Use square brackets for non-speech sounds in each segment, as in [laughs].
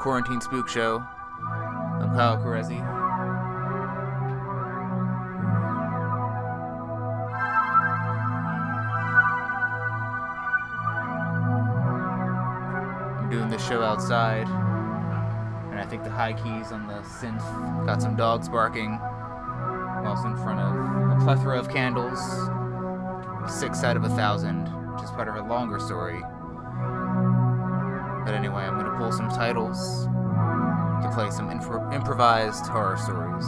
Quarantine Spook Show. I'm Kyle Carezzi. I'm doing this show outside, and I think the high keys on the synth got some dogs barking. I'm also in front of a plethora of candles, six out of a thousand, which is part of a longer story. But anyway, I'm gonna pull some titles to play some improvised horror stories.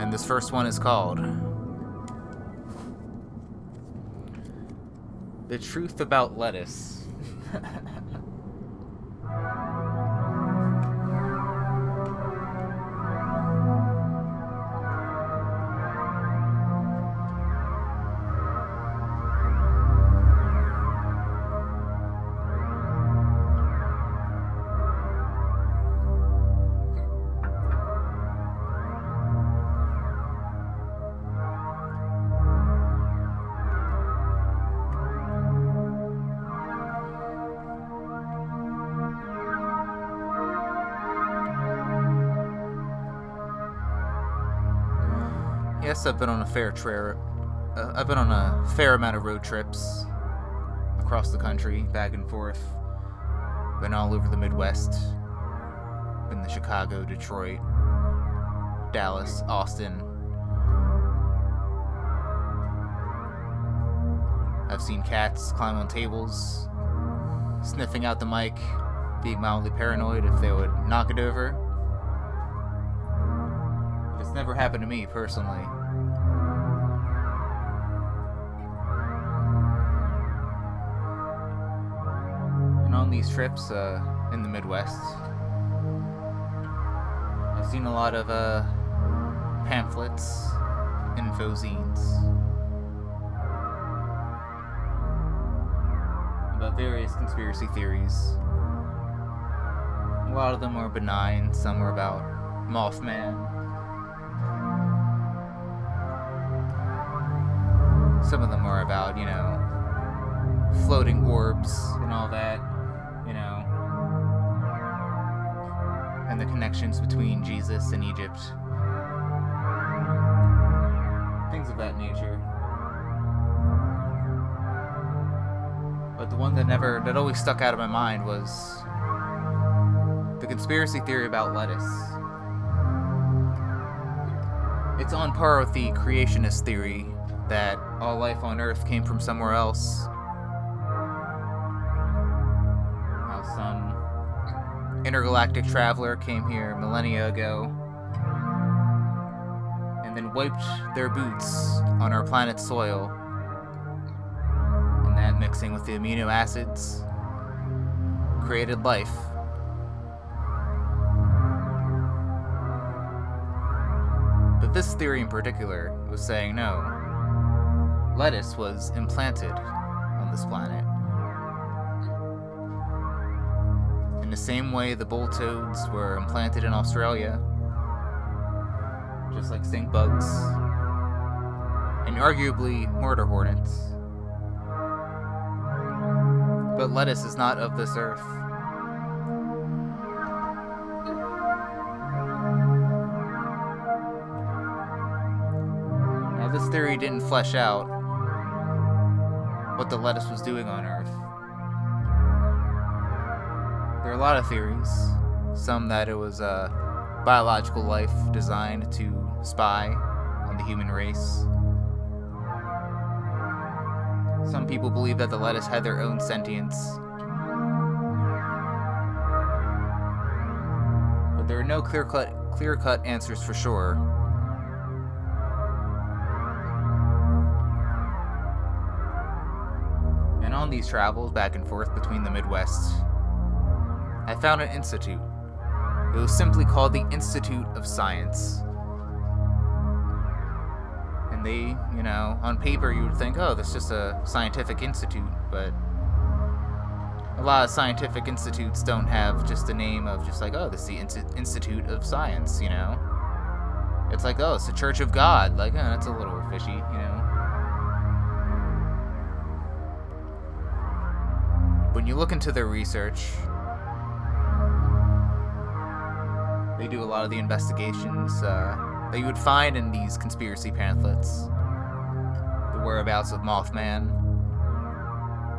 And this first one is called The Truth About Lettuce. [laughs] been on a fair tra- uh, I've been on a fair amount of road trips across the country, back and forth. Been all over the Midwest. Been to Chicago, Detroit, Dallas, Austin. I've seen cats climb on tables, sniffing out the mic, being mildly paranoid if they would knock it over. It's never happened to me personally. These trips uh, in the Midwest, I've seen a lot of uh, pamphlets, infozines about various conspiracy theories. A lot of them are benign, some are about Mothman. Some of them are about, you know, floating orbs and all that, the connections between Jesus and Egypt. Things of that nature. But the one that never, that always stuck out of my mind was the conspiracy theory about lettuce. It's on par with the creationist theory that all life on Earth came from somewhere else. Intergalactic traveler came here millennia ago and then wiped their boots on our planet's soil. And that mixing with the amino acids created life. But this theory in particular was saying no, lettuce was implanted on this planet. Same way the bull toads were implanted in Australia, just like stink bugs, and arguably murder hornets. But lettuce is not of this earth. Now, this theory didn't flesh out what the lettuce was doing on Earth. Lot of theories. Some that it was a biological life designed to spy on the human race. Some people believe that the lettuce had their own sentience. But there are no clear-cut clear-cut answers for sure. And on these travels back and forth between the Midwest, I found an institute. It was simply called the Institute of Science. And they, you know, on paper you would think, oh, that's just a scientific institute, but a lot of scientific institutes don't have just the name of just like, oh, this is the Insti- Institute of Science, you know? It's like, oh, it's the Church of God. Like, oh, that's a little fishy, you know? when you look into their research, they do a lot of the investigations uh, that you would find in these conspiracy pamphlets. The whereabouts of Mothman,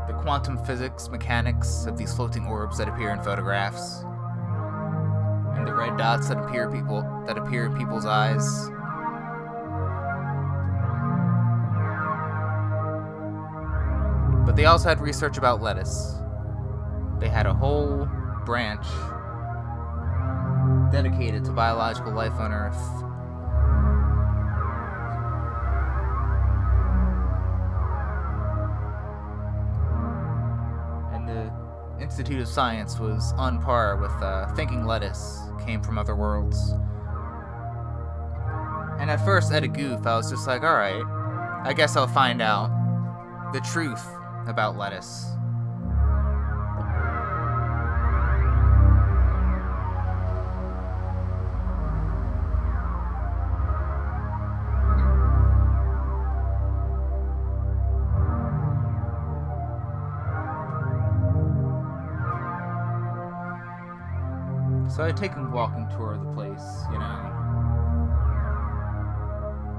the quantum physics mechanics of these floating orbs that appear in photographs, and the red dots that appear people that appear in people's eyes. But they also had research about lettuce. They had a whole branch dedicated to biological life on Earth. And the Institute of Science was on par with uh, thinking lettuce came from other worlds. And at first, at a goof, I was just like, alright, I guess I'll find out the truth about lettuce. I'd take a walking tour of the place, you know.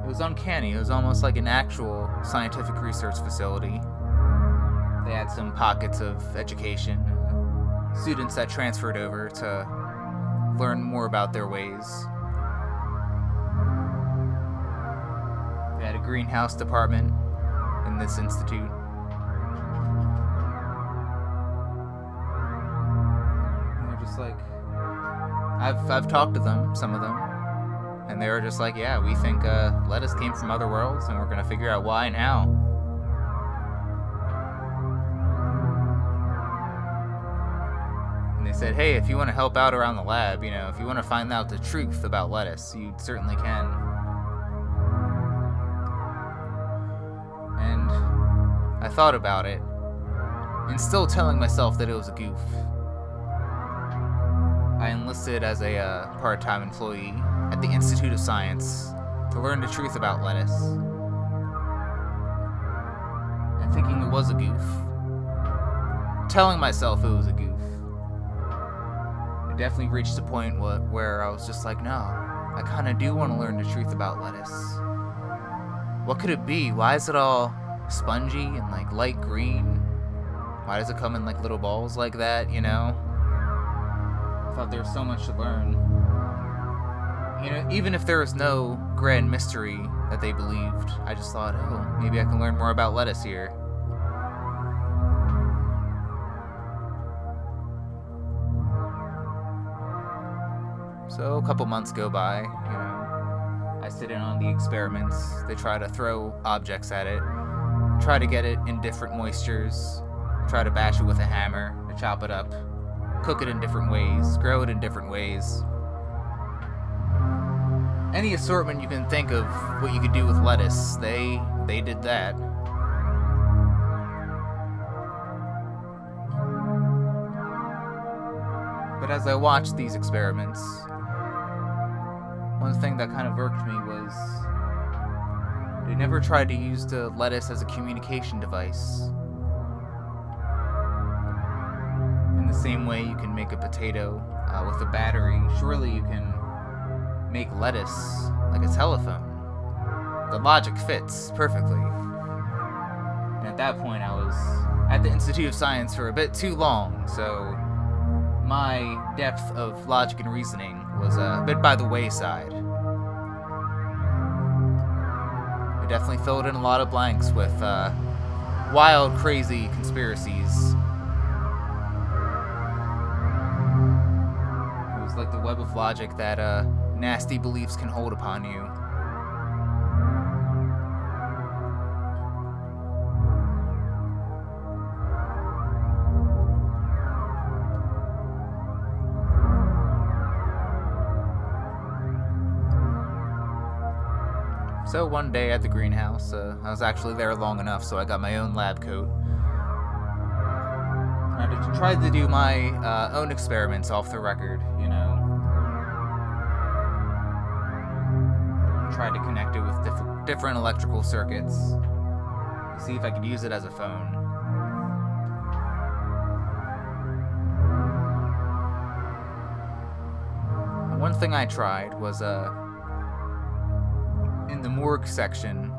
It was uncanny. It was almost like an actual scientific research facility. They had some pockets of education, students that transferred over to learn more about their ways. They had a greenhouse department in this institute. I've I've talked to them, some of them, and they were just like, yeah, we think uh, lettuce came from other worlds, and we're gonna figure out why and how. And they said, hey, if you want to help out around the lab, you know, if you want to find out the truth about lettuce, you certainly can. And I thought about it, and still telling myself that it was a goof. I enlisted as a uh, part time employee at the Institute of Science to learn the truth about lettuce. And thinking it was a goof, telling myself it was a goof, it definitely reached a point wh- where I was just like, no, I kind of do want to learn the truth about lettuce. What could it be? Why is it all spongy and like light green? Why does it come in like little balls like that, you know? Thought there was so much to learn. You know, even if there was no grand mystery that they believed, I just thought, oh, maybe I can learn more about lettuce here. So a couple months go by, you know. I sit in on the experiments. They try to throw objects at it, try to get it in different moistures, try to bash it with a hammer to chop it up, cook it in different ways, grow it in different ways. Any assortment you can think of what you could do with lettuce, they they did that. But as I watched these experiments, one thing that kind of irked me was they never tried to use the lettuce as a communication device. Same way you can make a potato uh, with a battery, surely you can make lettuce like a telephone. The logic fits perfectly. And at that point, I was at the Institute of Science for a bit too long, so my depth of logic and reasoning was a bit by the wayside. I definitely filled in a lot of blanks with uh, wild, crazy conspiracies. Of logic that uh, nasty beliefs can hold upon you. So one day at the greenhouse, uh, I was actually there long enough, so I got my own lab coat. I tried to do my uh, own experiments off the record, you know. tried to connect it with diff- different electrical circuits. See if I could use it as a phone. One thing I tried was uh, in the morgue section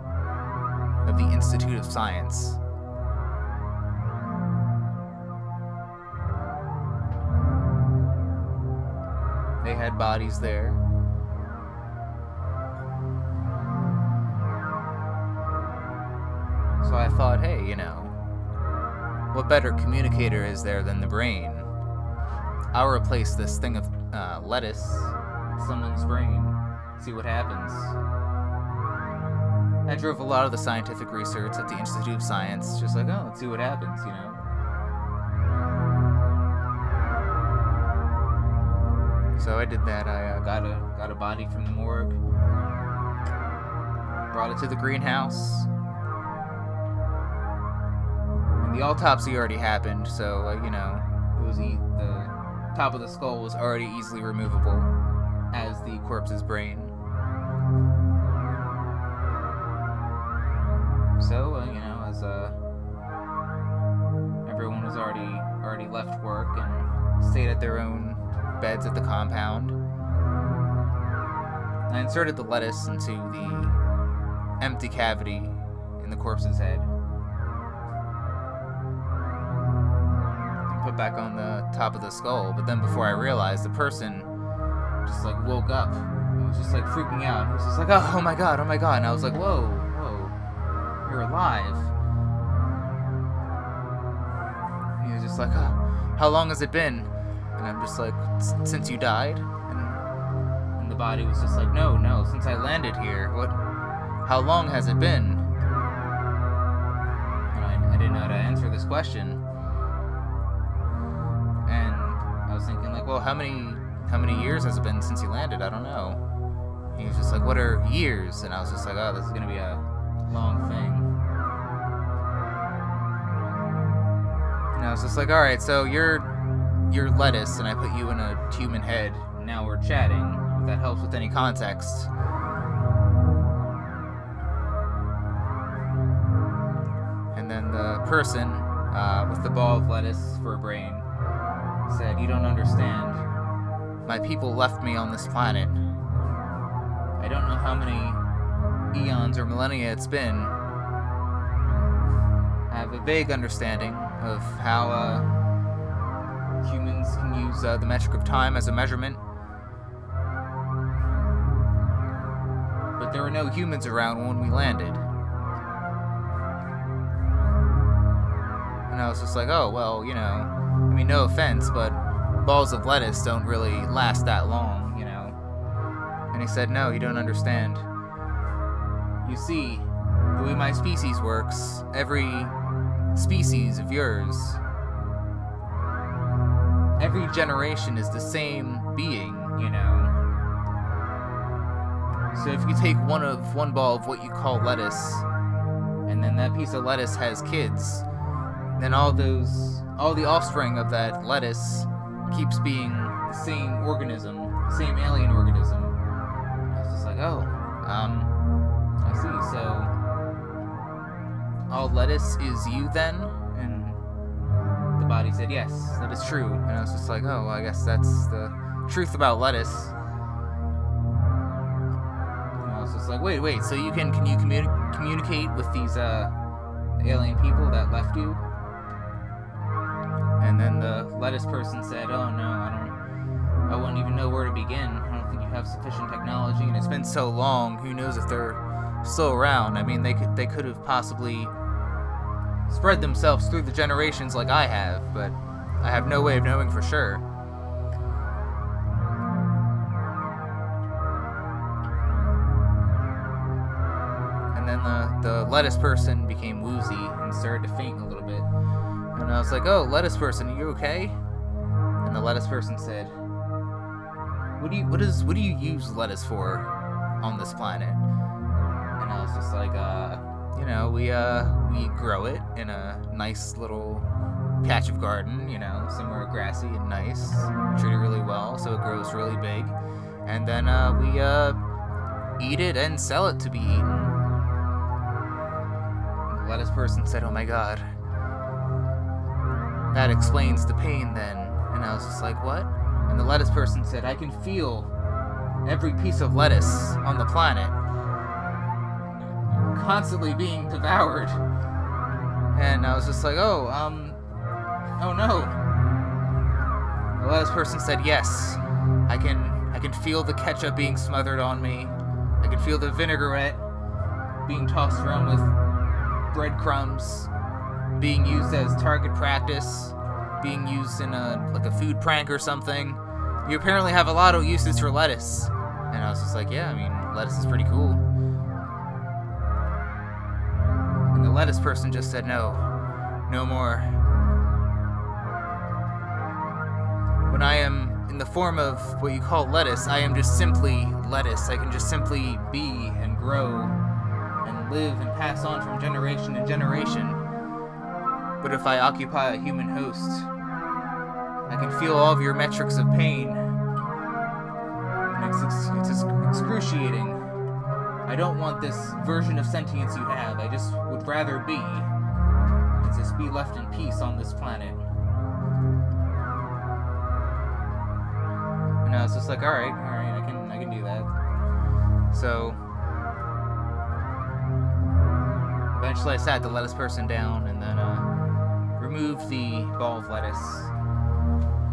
of the Institute of Science. They had bodies there. What better communicator is there than the brain? I'll replace this thing of uh, lettuce someone's brain, see what happens. I drove a lot of the scientific research at the Institute of Science, just like, oh, let's see what happens, you know? So I did that. I uh, got a got a body from the morgue, brought it to the greenhouse, the autopsy already happened. So you know, it was e- the top of the skull was already easily removable as the corpse's brain. So uh, you know, as uh, everyone was already already left work and stayed at their own beds at the compound. I inserted the lettuce into the empty cavity in the corpse's head. Back on the top of the skull, but then before I realized, the person just like woke up and was just like freaking out. He was just like, oh, oh my god, oh my god. And I was like, whoa, whoa, you're alive. And he was just like, oh, how long has it been? And I'm just like, since you died? And, and the body was just like, no, no, since I landed here. What? How long has it been? And I, I didn't know how to answer this question. How many how many years has it been since you landed? I don't know. He was just like, what are years? And I was just like, oh, this is gonna be a long thing. And I was just like, all right, so you're you're lettuce and I put you in a human head. Now we're chatting. If that helps with any context. And then the person uh, with the ball of lettuce for a brain said, You don't understand. My people left me on this planet. I don't know how many eons or millennia it's been. I have a vague understanding of how uh, humans can use uh, the metric of time as a measurement. But there were no humans around when we landed. And I was just like, oh, well, you know, I mean, no offense, but balls of lettuce don't really last that long, you know. And he said, no, you don't understand. You see, the way my species works, every species of yours every generation is the same being, you know. So if you take one of one ball of what you call lettuce, and then that piece of lettuce has kids, then all those all the offspring of that lettuce keeps being the same organism, the same alien organism. I was just like, oh, um, I see. So all lettuce is you then? And the body said, yes, that is true. And I was just like, oh, well, I guess that's the truth about lettuce. And I was just like, wait, wait, so you can, can you communi- communicate with these, uh, alien people that left you? And then the lettuce person said, oh, no, I don't, I wouldn't even know where to begin. I don't think you have sufficient technology, and it's been so long, who knows if they're still around. I mean, they could, they could have possibly spread themselves through the generations like I have, but I have no way of knowing for sure. And then the, the lettuce person became woozy and started to faint a little. And I was like, oh, lettuce person, are you okay? And the lettuce person said, what do you what is what do you use lettuce for on this planet? And I was just like, uh, you know, we uh we grow it in a nice little patch of garden, you know, somewhere grassy and nice. Treat it really well so it grows really big. And then uh we uh eat it and sell it to be eaten. The lettuce person said, "Oh my god. That explains the pain then." And I was just like, "What?" And the lettuce person said, "I can feel every piece of lettuce on the planet, constantly being devoured. And I was just like, oh, um, oh no. The lettuce person said, yes, I can, I can feel the ketchup being smothered on me. I can feel the vinaigrette being tossed around with breadcrumbs, being used as target practice, being used in a like a food prank or something. You apparently have a lot of uses for lettuce. And I was just like, yeah, I mean, lettuce is pretty cool. And the lettuce person just said, no, no more. When I am in the form of what you call lettuce, I am just simply lettuce. I can just simply be and grow and live and pass on from generation to generation. But if I occupy a human host, I can feel all of your metrics of pain. And it's, it's ex- excruciating. I don't want this version of sentience you have. I just would rather be and just be left in peace on this planet. And I was just like, all right, all right, I can, I can do that. So eventually, I sat the lettuce person down and then uh, removed the ball of lettuce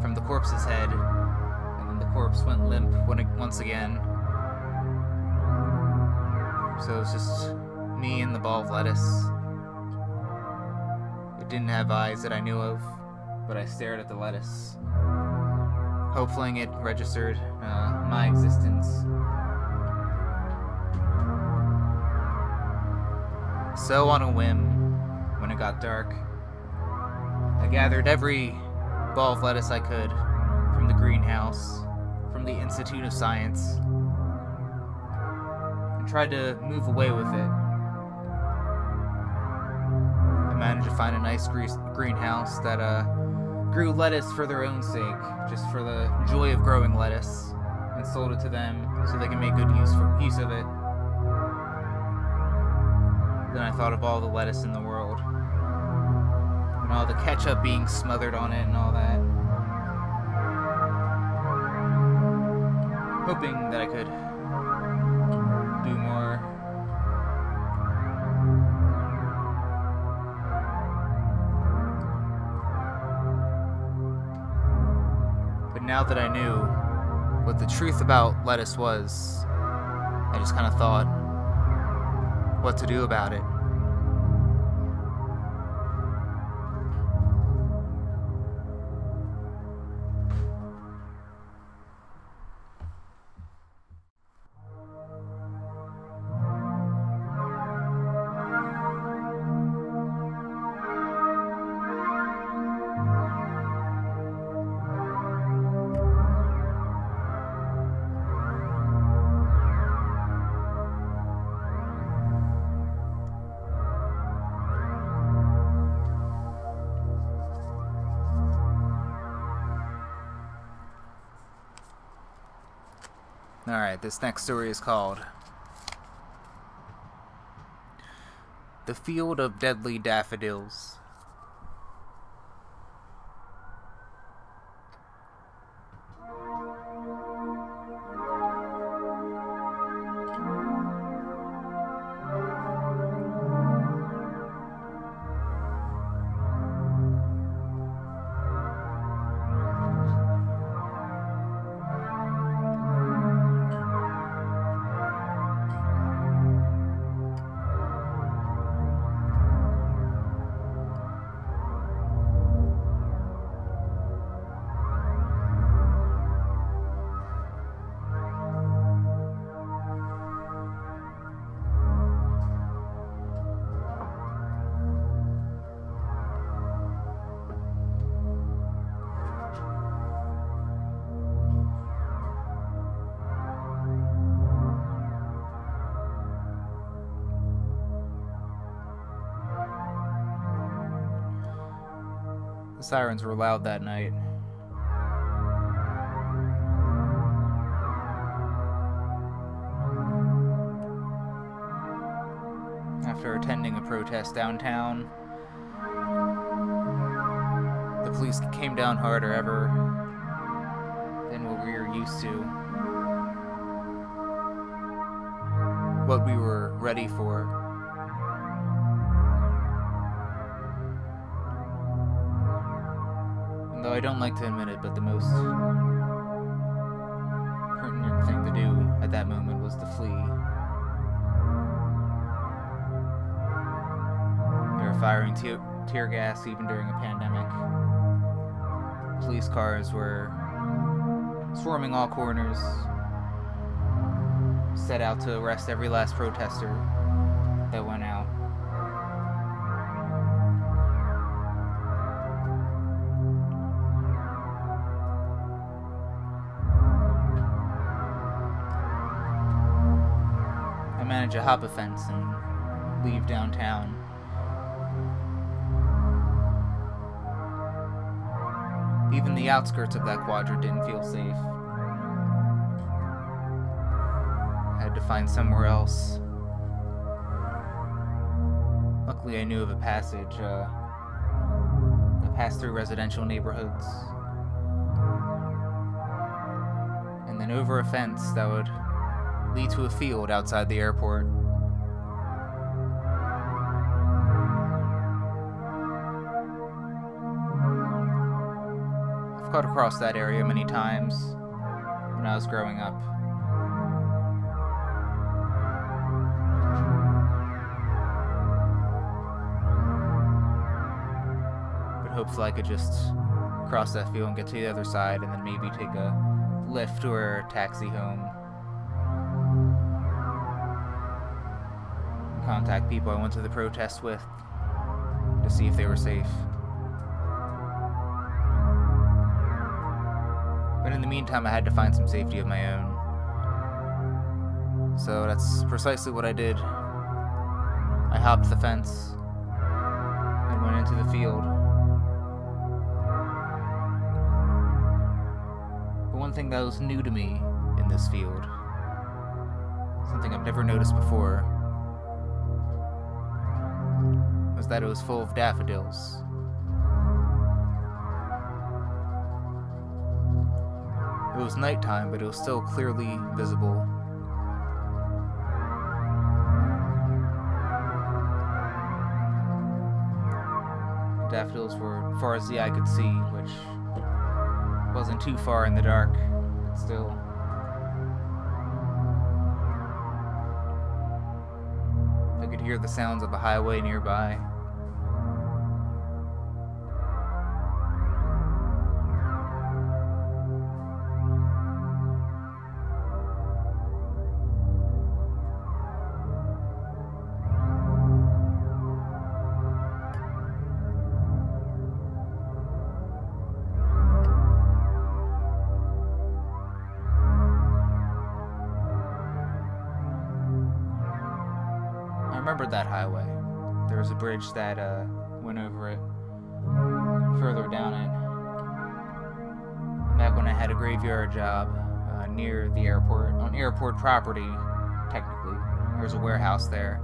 from the corpse's head, and then the corpse went limp once again. So it was just me and the ball of lettuce. It didn't have eyes that I knew of, but I stared at the lettuce, hoping it registered uh, my existence. So, on a whim, when it got dark, I gathered every ball of lettuce I could from the greenhouse, from the Institute of Science, and tried to move away with it. I managed to find a nice gre- greenhouse that uh, grew lettuce for their own sake, just for the joy of growing lettuce, and sold it to them so they can make good use for use of it. Then I thought of all the lettuce in the world and all the ketchup being smothered on it and all that. Hoping that I could do more. But now that I knew what the truth about lettuce was, I just kind of thought what to do about it. This next story is called The Field of Deadly Daffodils. Sirens were loud that night. After attending a protest downtown, the police came down harder ever than what we were used to. what we were ready for. I don't like to admit it, but the most pertinent thing to do at that moment was to flee. They were firing tear, tear gas even during a pandemic. Police cars were swarming all corners, set out to arrest every last protester that went out. To hop a fence and leave downtown. Even the outskirts of that quadrant didn't feel safe. I had to find somewhere else. Luckily, I knew of a passage uh, that passed through residential neighborhoods. And then over a fence that would lead to a field outside the airport. I've cut across that area many times when I was growing up. But hopefully I could just cross that field and get to the other side and then maybe take a lift or a taxi home. Contact people I went to the protest with to see if they were safe. But in the meantime, I had to find some safety of my own. So that's precisely what I did. I hopped the fence and went into the field. But one thing that was new to me in this field, something I've never noticed before, that it was full of daffodils. It was nighttime, but it was still clearly visible. Daffodils were as far as the eye could see, which wasn't too far in the dark, but still. I could hear the sounds of a highway nearby. Remembered that highway. There was a bridge that uh, went over it further down it. Back when I had a graveyard job uh, near the airport, on airport property, technically. There was a warehouse there.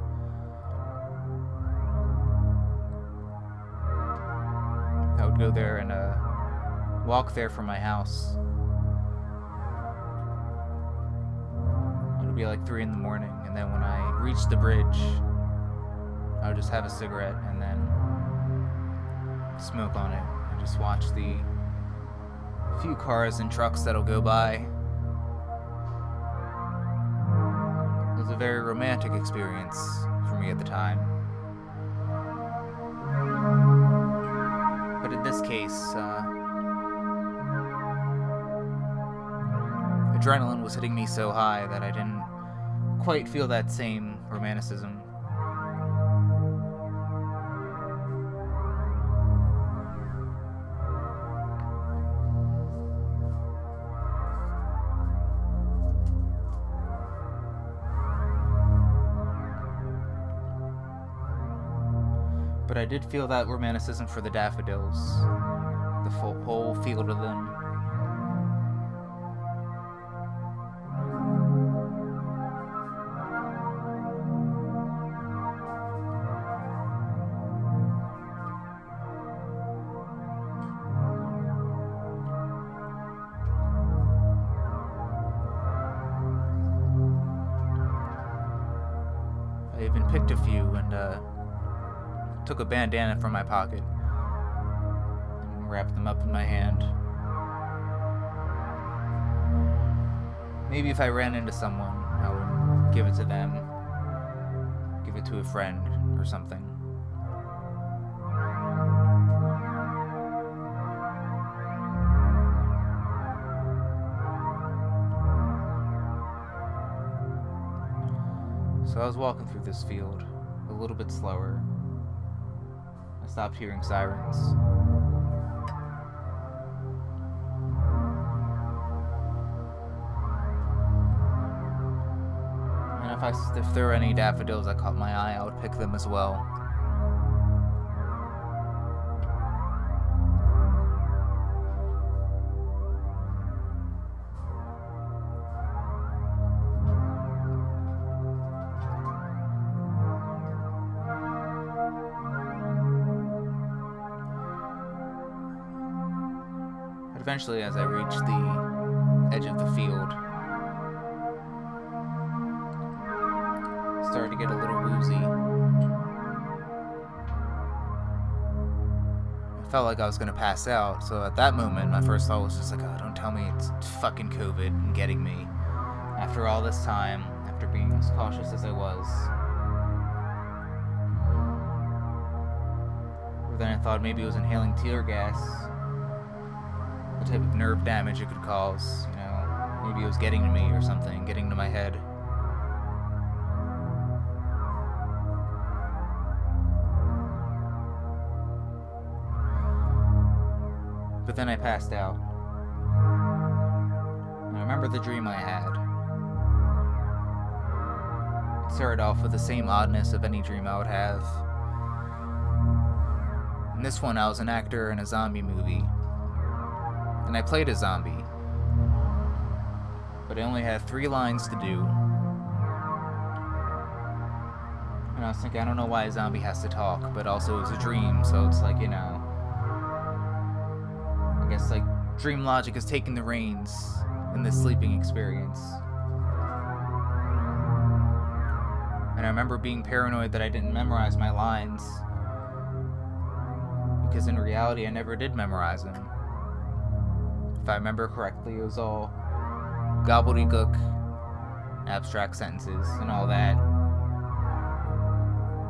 I would go there and uh, walk there from my house. It would be like 3 in the morning, and then when I reached the bridge, I would just have a cigarette and then smoke on it and just watch the few cars and trucks that'll go by. It was a very romantic experience for me at the time. But in this case, uh, adrenaline was hitting me so high that I didn't quite feel that same romanticism. But I did feel that romanticism for the daffodils, the full, whole field of them. Bandana from my pocket and wrap them up in my hand. Maybe if I ran into someone, I would give it to them, give it to a friend or something. So I was walking through this field, a little bit slower. Stopped hearing sirens. And if I if there were any daffodils that caught my eye, I would pick them as well. Eventually, as I reached the edge of the field, started to get a little woozy. I felt like I was gonna pass out, so at that moment, my first thought was just like, oh, don't tell me it's fucking COVID and getting me. After all this time, after being as cautious as I was. But then I thought maybe it was inhaling tear gas type of nerve damage it could cause. You know, maybe it was getting to me or something, getting to my head. But then I passed out. I remember the dream I had. It started off with the same oddness of any dream I would have. In this one, I was an actor in a zombie movie and I played a zombie. But I only had three lines to do. And I was thinking, I don't know why a zombie has to talk, but also it was a dream, so it's like, you know. I guess, like, dream logic is taking the reins in this sleeping experience. And I remember being paranoid that I didn't memorize my lines. Because in reality, I never did memorize them. If I remember correctly, it was all gobbledygook, abstract sentences, and all that.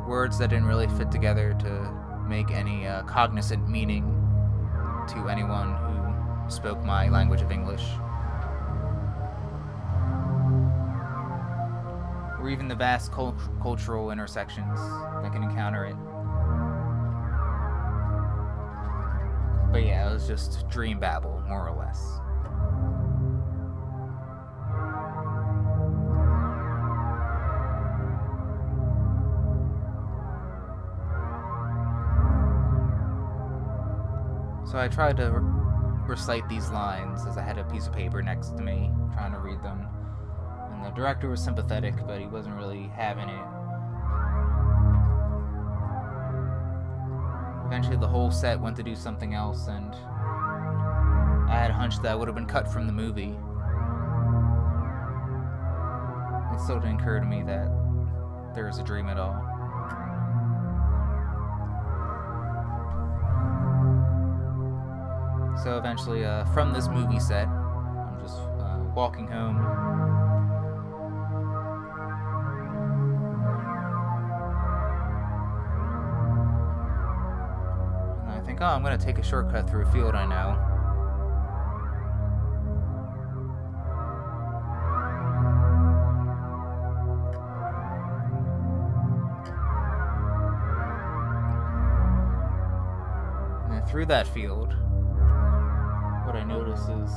Words that didn't really fit together to make any uh, cognizant meaning to anyone who spoke my language of English. Or even the vast cult- cultural intersections that can encounter it. But yeah, it was just dream babble, more or less. So I tried to re- recite these lines as I had a piece of paper next to me, trying to read them. And the director was sympathetic, but he wasn't really having it. Eventually, the whole set went to do something else, and had a hunch that would have been cut from the movie. It still didn't occur to me that there was a dream at all. So eventually, uh, from this movie set, I'm just uh, walking home And I think, oh, I'm to take a shortcut through a field I know. Through that field, what I notice is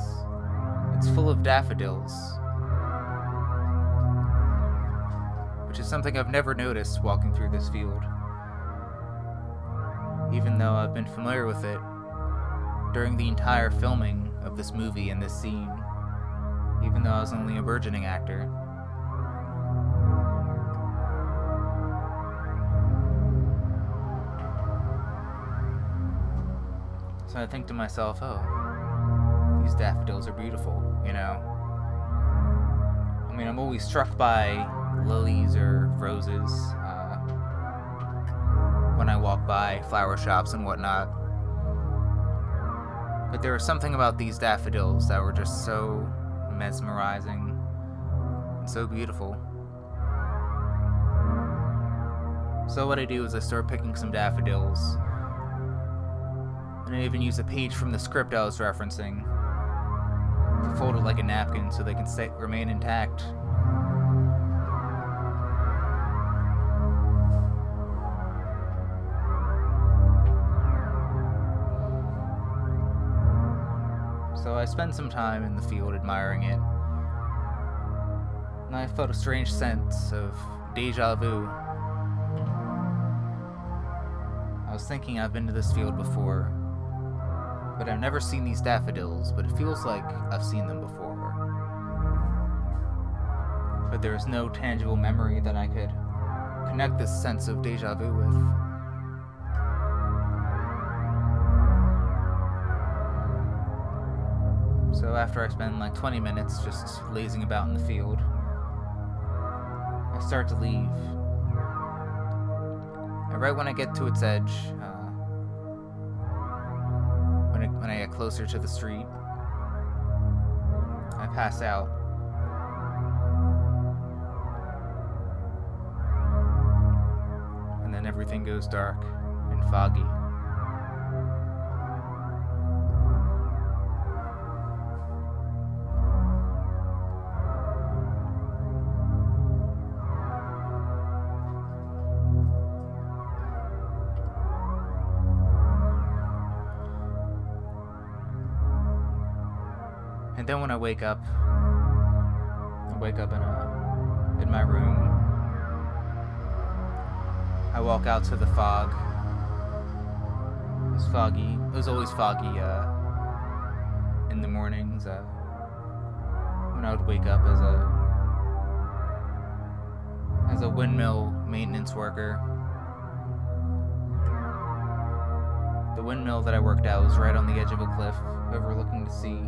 it's full of daffodils. Which is something I've never noticed walking through this field even though I've been familiar with it during the entire filming of this movie and this scene, even though I was only a burgeoning actor. So I think to myself, oh, these daffodils are beautiful, you know? I mean, I'm always struck by lilies or roses. Uh, when I walk by flower shops and whatnot. But there was something about these daffodils that were just so mesmerizing and so beautiful. So what I do is I start picking some daffodils. And even use a page from the script I was referencing to fold it like a napkin so they can stay, remain intact. So I spent some time in the field admiring it. And I felt a strange sense of deja vu. I was thinking I've been to this field before, but I've never seen these daffodils, but it feels like I've seen them before. But there is no tangible memory that I could connect this sense of deja vu with. So after I spend like 20 minutes just lazing about in the field, I start to leave. And right when I get to its edge, uh, closer to the street, I pass out. And then everything goes dark and foggy. Wake up, I wake up in a in my room. I walk out to the fog. It's foggy. It was always foggy uh, in the mornings uh, when I would wake up as a as a windmill maintenance worker. The windmill that I worked at was right on the edge of a cliff, overlooking the sea.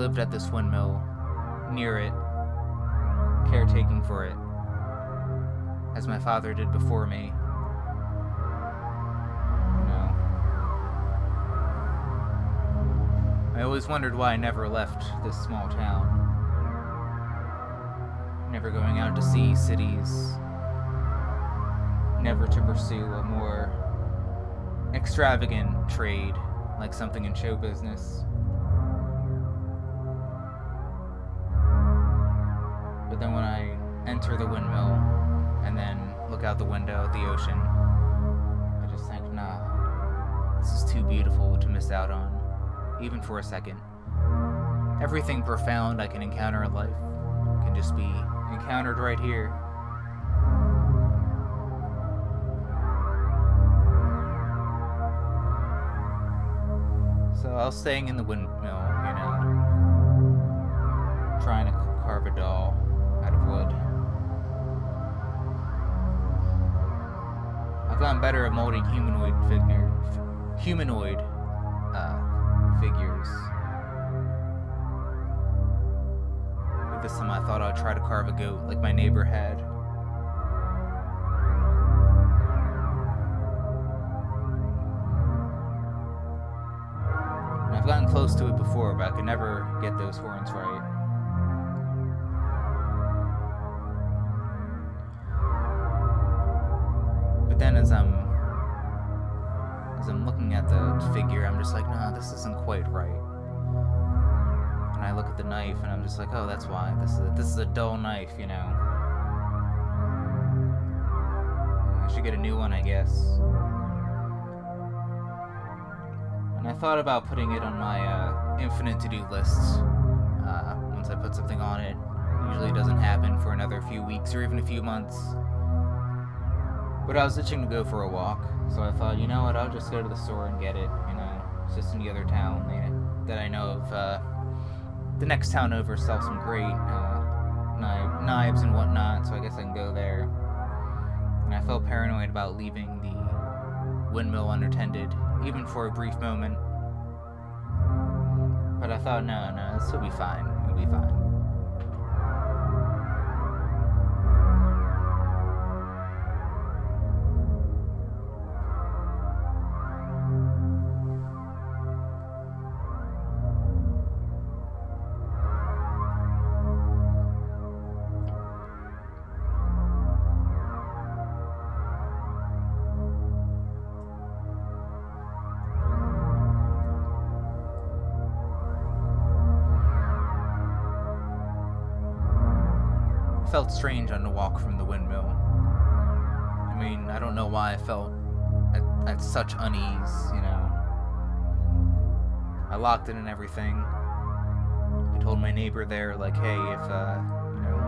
Lived at this windmill, near it, caretaking for it, as my father did before me. I always wondered why I never left this small town. Never going out to see cities. Never to pursue a more extravagant trade, like something in show business. Enter the windmill and then look out the window at the ocean, I just think, nah, this is too beautiful to miss out on, even for a second. Everything profound I can encounter in life can just be encountered right here. So I was staying in the windmill, Better at molding humanoid figure, f- humanoid uh, figures. But this time I thought I'd try to carve a goat like my neighbor had. I've gotten close to it before, but I could never get those horns right. Just like, oh, that's why. This is a, this is a dull knife, you know. I should get a new one, I guess. And I thought about putting it on my uh, infinite to-do list. Uh, once I put something on it, usually doesn't happen for another few weeks or even a few months. But I was itching to go for a walk, so I thought, you know what, I'll just go to the store and get it. You know, it's just in the other town that I know of. Uh, the next town over sells some great uh, kni- knives and whatnot, so I guess I can go there. And I felt paranoid about leaving the windmill unattended, even for a brief moment. But I thought, no, no, this will be fine. It'll be fine. Felt strange on the walk from the windmill. I mean, I don't know why I felt at, at such unease, you know. I locked it and everything. I told my neighbor there, like, hey, if, uh, you know,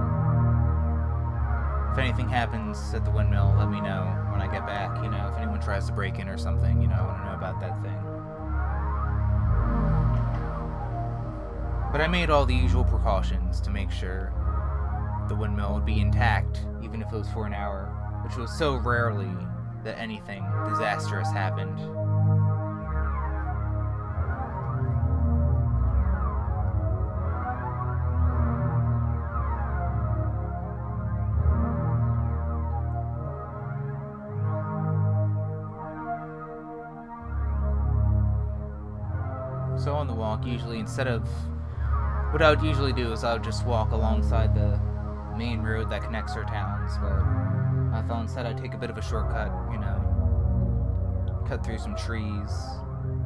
if anything happens at the windmill, let me know when I get back, you know, if anyone tries to break in or something, you know, I want to know about that thing. But I made all the usual precautions to make sure the windmill would be intact, even if it was for an hour, which was so rarely that anything disastrous happened. So on the walk, usually instead of what I would usually do is I would just walk alongside the main road that connects our towns, but I thought instead I'd take a bit of a shortcut, you know, cut through some trees,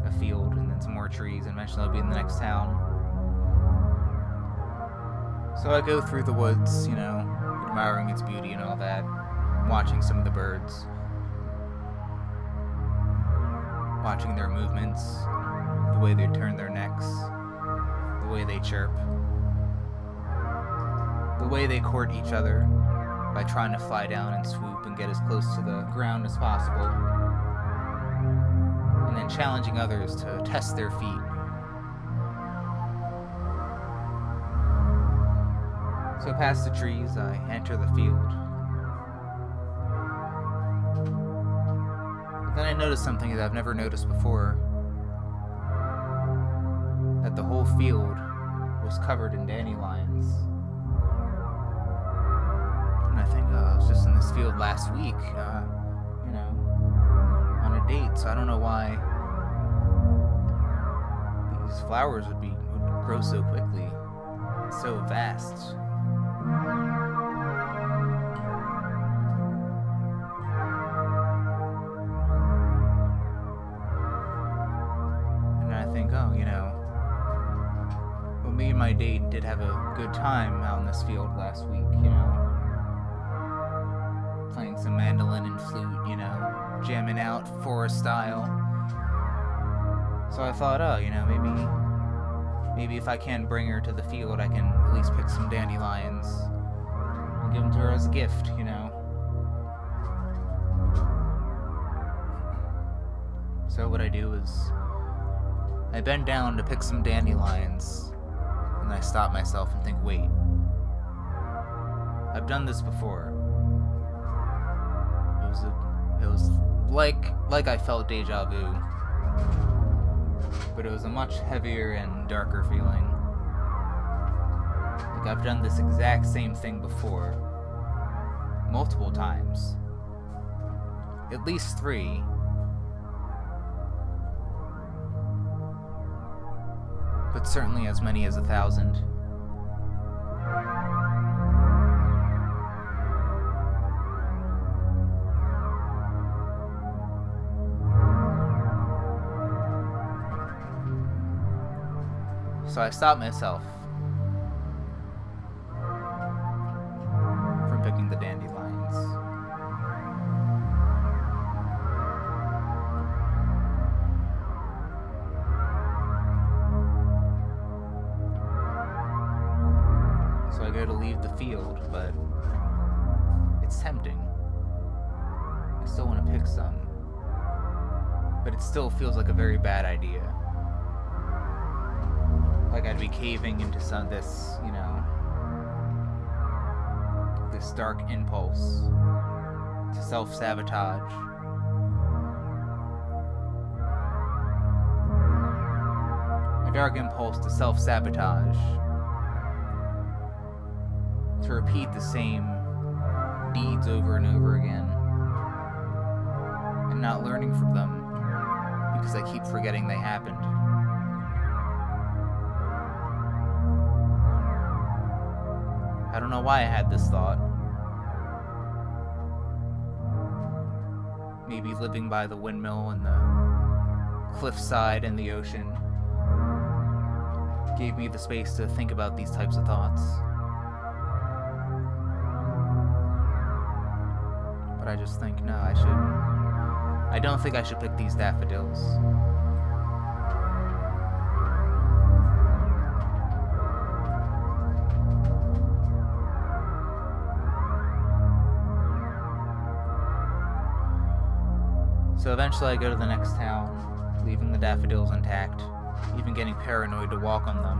a field, and then some more trees, and eventually I'll be in the next town. So I go through the woods, you know, admiring its beauty and all that, watching some of the birds, watching their movements, the way they turn their necks, the way they chirp the way they court each other by trying to fly down and swoop and get as close to the ground as possible, and then challenging others to test their feet. So, past the trees, I enter the field. But then I notice something that I've never noticed before that the whole field was covered in dandelions. I was just in this field last week, uh, you know, on a date. So I don't know why these flowers would be would grow so quickly, so vast. And I think, oh, you know, well, me and my date did have a good time out in this field last week, thought, oh, you know, maybe maybe if I can't bring her to the field, I can at least pick some dandelions and give them to her as a gift, you know. So what I do is I bend down to pick some dandelions, and I stop myself and think, wait. I've done this before It was a, it was like like I felt deja vu, but it was a much heavier and darker feeling. Like I've done this exact same thing before, multiple times, at least three. But certainly as many as a thousand. So I stopped myself self sabotage. A dark impulse to self sabotage. To repeat the same deeds over and over again. And not learning from them because I keep forgetting they happened. I don't know why I had this thought. Maybe living by the windmill and the cliffside and the ocean gave me the space to think about these types of thoughts. But I just think, no, I should. I don't think I should pick these daffodils. Eventually I go to the next town, leaving the daffodils intact, even getting paranoid to walk on them.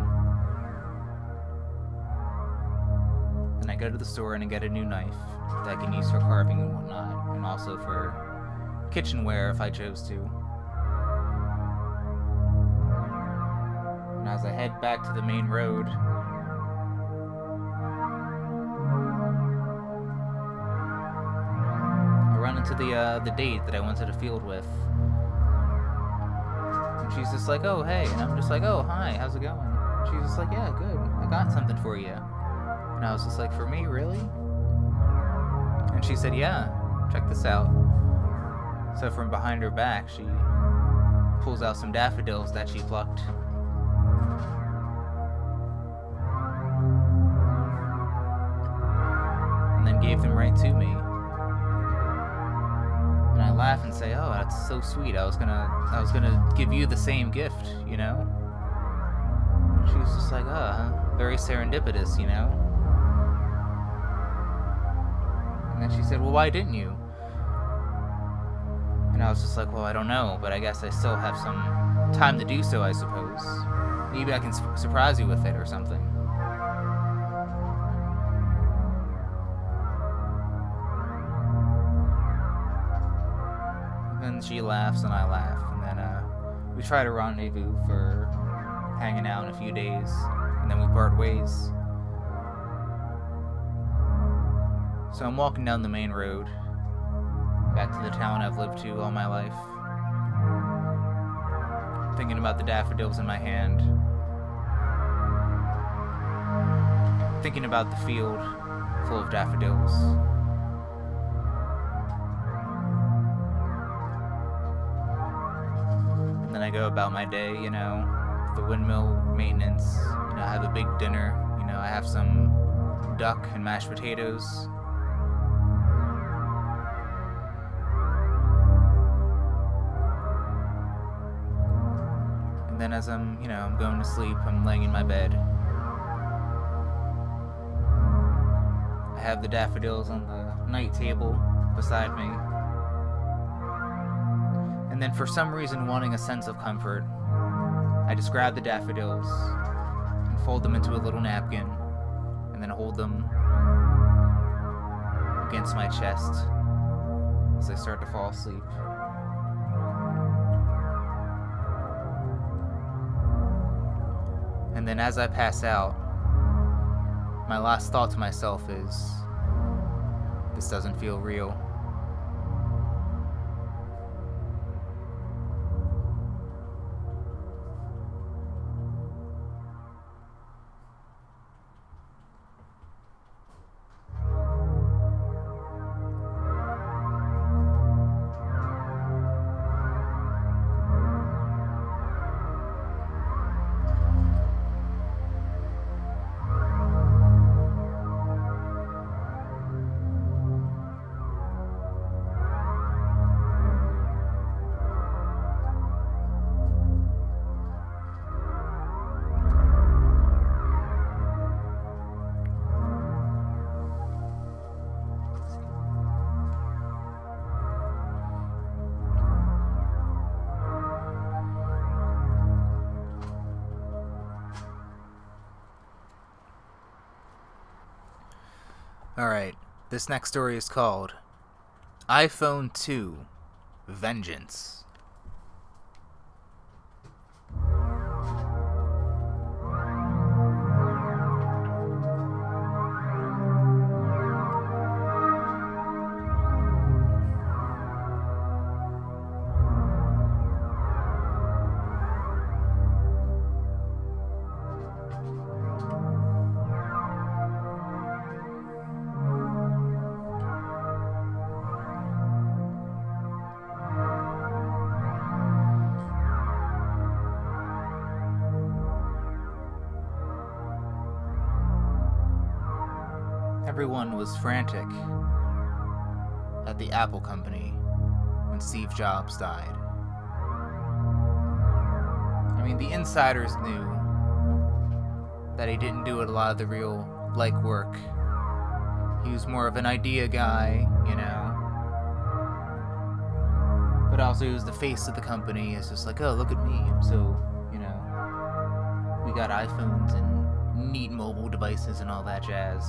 Then I go to the store and I get a new knife that I can use for carving and whatnot, and also for kitchenware if I chose to. And as I head back to the main road, the uh, the date that I went to the field with. And she's just like, oh, hey. And I'm just like, oh, hi, how's it going? She's just like, yeah, good. I got something for you. And I was just like, for me, really? And she said, yeah, check this out. So from behind her back, she pulls out some daffodils that she plucked. And then gave them right to me. Say, "Oh, that's so sweet. I was gonna, I was gonna give you the same gift, you know." She was just like, "Ah, very serendipitous, you know." And then she said, "Well, why didn't you?" And I was just like, "Well, I don't know, but I guess I still have some time to do so, I suppose. Maybe I can su- surprise you with it or something." She laughs and I laugh, and then uh, we try to rendezvous for hanging out in a few days, and then we part ways. So I'm walking down the main road, back to the town I've lived to all my life, thinking about the daffodils in my hand, thinking about the field full of daffodils. About my day, you know, the windmill maintenance. You know, I have a big dinner. You know, I have some duck and mashed potatoes. And then as I'm, you know, I'm going to sleep, I'm laying in my bed. I have the daffodils on the night table beside me. And then, for some reason, wanting a sense of comfort, I just grab the daffodils and fold them into a little napkin and then hold them against my chest as I start to fall asleep. And then, as I pass out, my last thought to myself is this doesn't feel real. This next story is called iPhone 2 Vengeance. Apple Company when Steve Jobs died. I mean, the insiders knew that he didn't do a lot of the real like work. He was more of an idea guy, you know. But also, he was the face of the company. It's just like, oh, look at me. I'm so, you know, we got iPhones and neat mobile devices and all that jazz.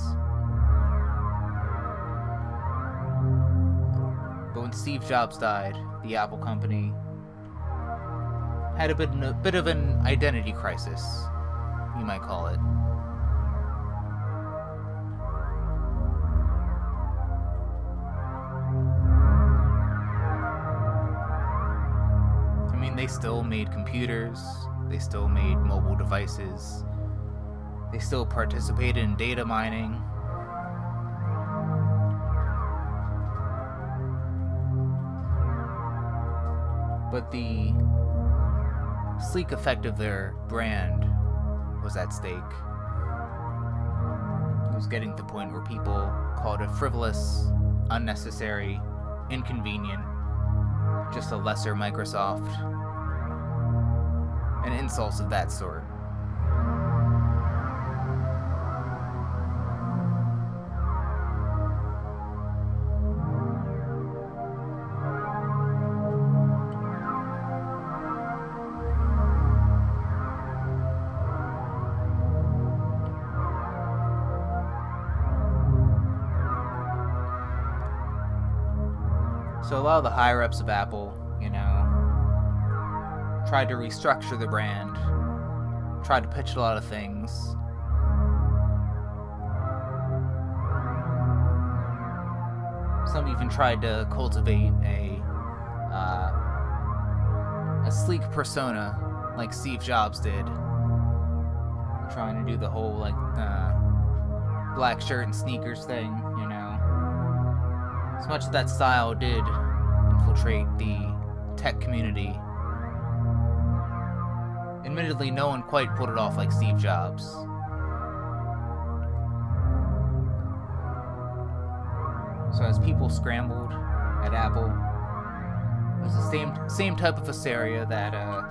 Steve Jobs died, the Apple company had a bit, a bit of an identity crisis, you might call it. I mean, they still made computers, they still made mobile devices, they still participated in data mining. But the sleek effect of their brand was at stake. It was getting to the point where people called it frivolous, unnecessary, inconvenient, just a lesser Microsoft, and insults of that sort. Lot of the higher ups of Apple, you know, tried to restructure the brand, tried to pitch a lot of things. Some even tried to cultivate a uh, a sleek persona like Steve Jobs did, trying to do the whole like uh, black shirt and sneakers thing, you know. As much as that style did infiltrate the tech community, admittedly, no one quite pulled it off like Steve Jobs. So as people scrambled at Apple, it was the same same type of hysteria that uh,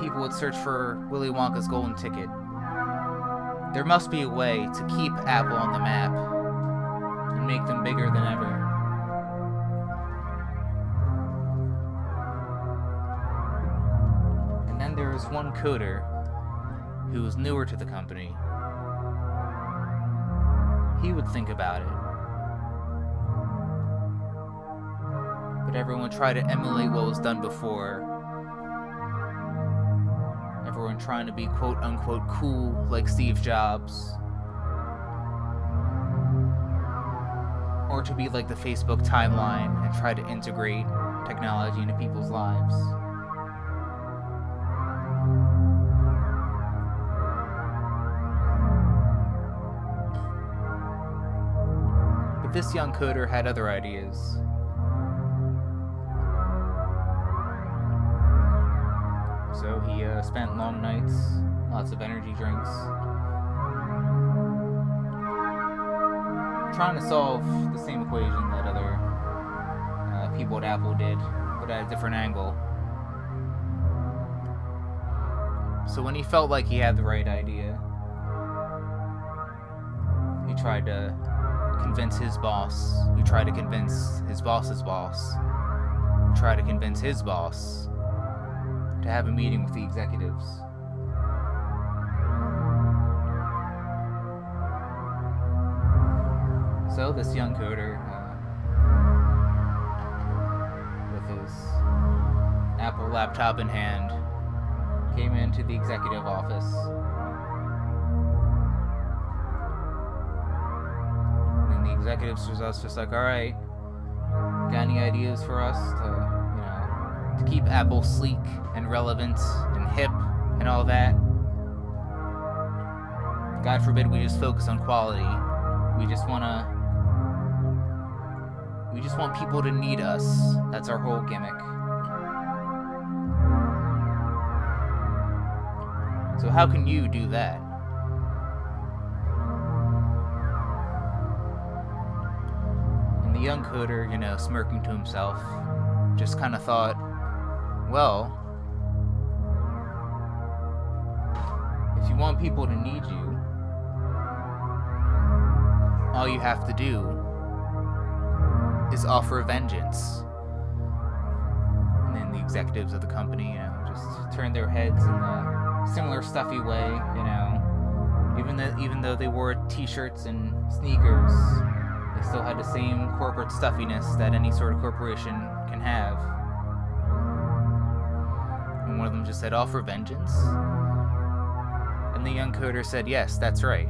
people would search for Willy Wonka's golden ticket. There must be a way to keep Apple on the map and make them bigger than ever. One coder who was newer to the company. He would think about it. But everyone tried to emulate what was done before. Everyone trying to be quote unquote cool like Steve Jobs. Or to be like the Facebook timeline and try to integrate technology into people's lives. This young coder had other ideas. So he uh, spent long nights, lots of energy drinks, trying to solve the same equation that other uh, people at Apple did, but at a different angle. So when he felt like he had the right idea, he tried to convince his boss, he tried to convince his boss's boss, he tried to convince his boss to have a meeting with the executives. So this young coder, uh, with his Apple laptop in hand, came into the executive office. Executives us just like, all right, got any ideas for us to you know, to keep Apple sleek and relevant and hip and all that. God forbid we just focus on quality. We just want to. We just want people to need us. That's our whole gimmick. So, how can you do that? The young coder, you know, smirking to himself, just kind of thought, well, if you want people to need you, all you have to do is offer vengeance. And then the executives of the company, you know, just turn their heads in a similar stuffy way, you know. Even though, even though they wore t-shirts and sneakers, they still had the same corporate stuffiness that any sort of corporation can have. And one of them just said, All for vengeance? And the young coder said, Yes, that's right.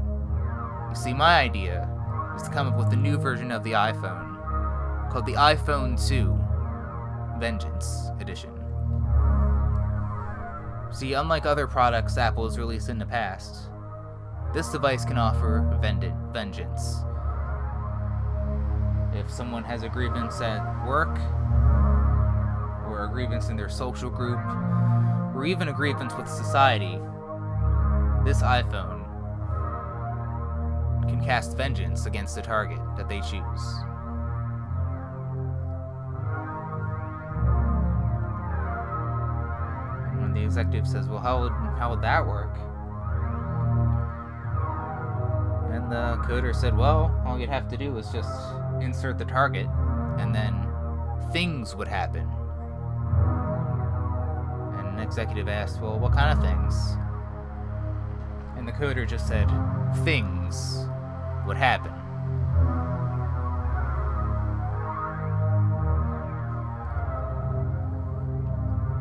You see, my idea is to come up with a new version of the iPhone called the iPhone 2 Vengeance Edition. See, unlike other products Apple has released in the past, this device can offer vengeance. If someone has a grievance at work, or a grievance in their social group, or even a grievance with society, this iPhone can cast vengeance against the target that they choose. And when the executive says, Well, how would, how would that work? And the coder said, Well, all you'd have to do is just insert the target, and then things would happen. And an executive asked, Well, what kind of things? And the coder just said, Things would happen.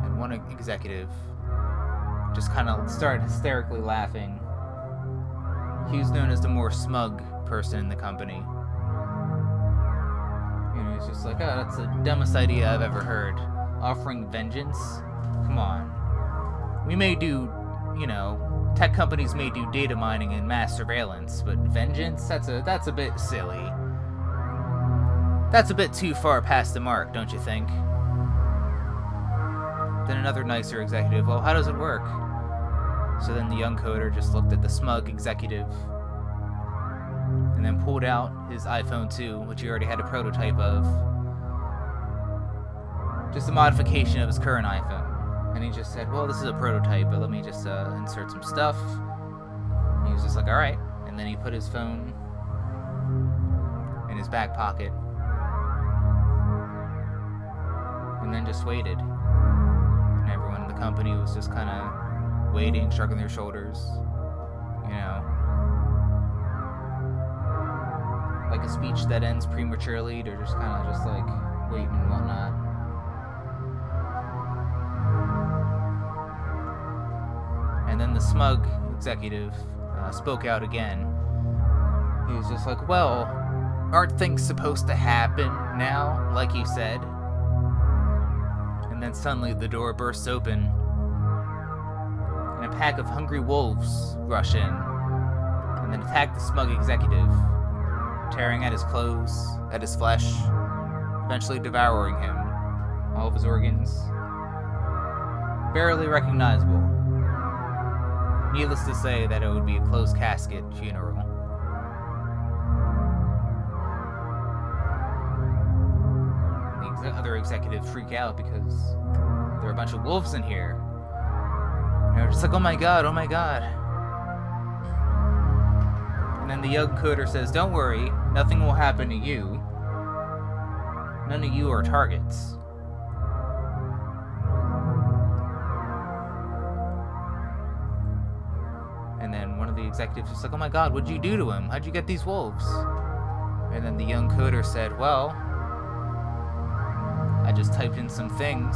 And one executive just kind of started hysterically laughing. He was known as the more smug person in the company was just like, oh, that's the dumbest idea I've ever heard. Offering vengeance? Come on. We may do, you know, tech companies may do data mining and mass surveillance, but vengeance? That's a that's a bit silly. That's a bit too far past the mark, don't you think? Then another nicer executive, well, how does it work? So then the young coder just looked at the smug executive and then pulled out his iPhone 2, which he already had a prototype of. Just a modification of his current iPhone. And he just said, Well, this is a prototype, but let me just uh, insert some stuff. And he was just like, Alright. And then he put his phone in his back pocket. And then just waited. And everyone in the company was just kind of waiting, shrugging their shoulders. A speech that ends prematurely. They're just kind of just like waiting and whatnot. And then the smug executive uh, spoke out again. He was just like, well, aren't things supposed to happen now, like you said? And then suddenly the door bursts open, and a pack of hungry wolves rush in, and then attack the smug executive tearing at his clothes, at his flesh, eventually devouring him, all of his organs. Barely recognizable. Needless to say that it would be a closed casket funeral. The other executives freak out because there are a bunch of wolves in here. they're just like, oh my god, oh my god. And then the young coder says, Don't worry, nothing will happen to you. None of you are targets. And then one of the executives was like, Oh my god, what'd you do to him? How'd you get these wolves? And then the young coder said, Well, I just typed in some things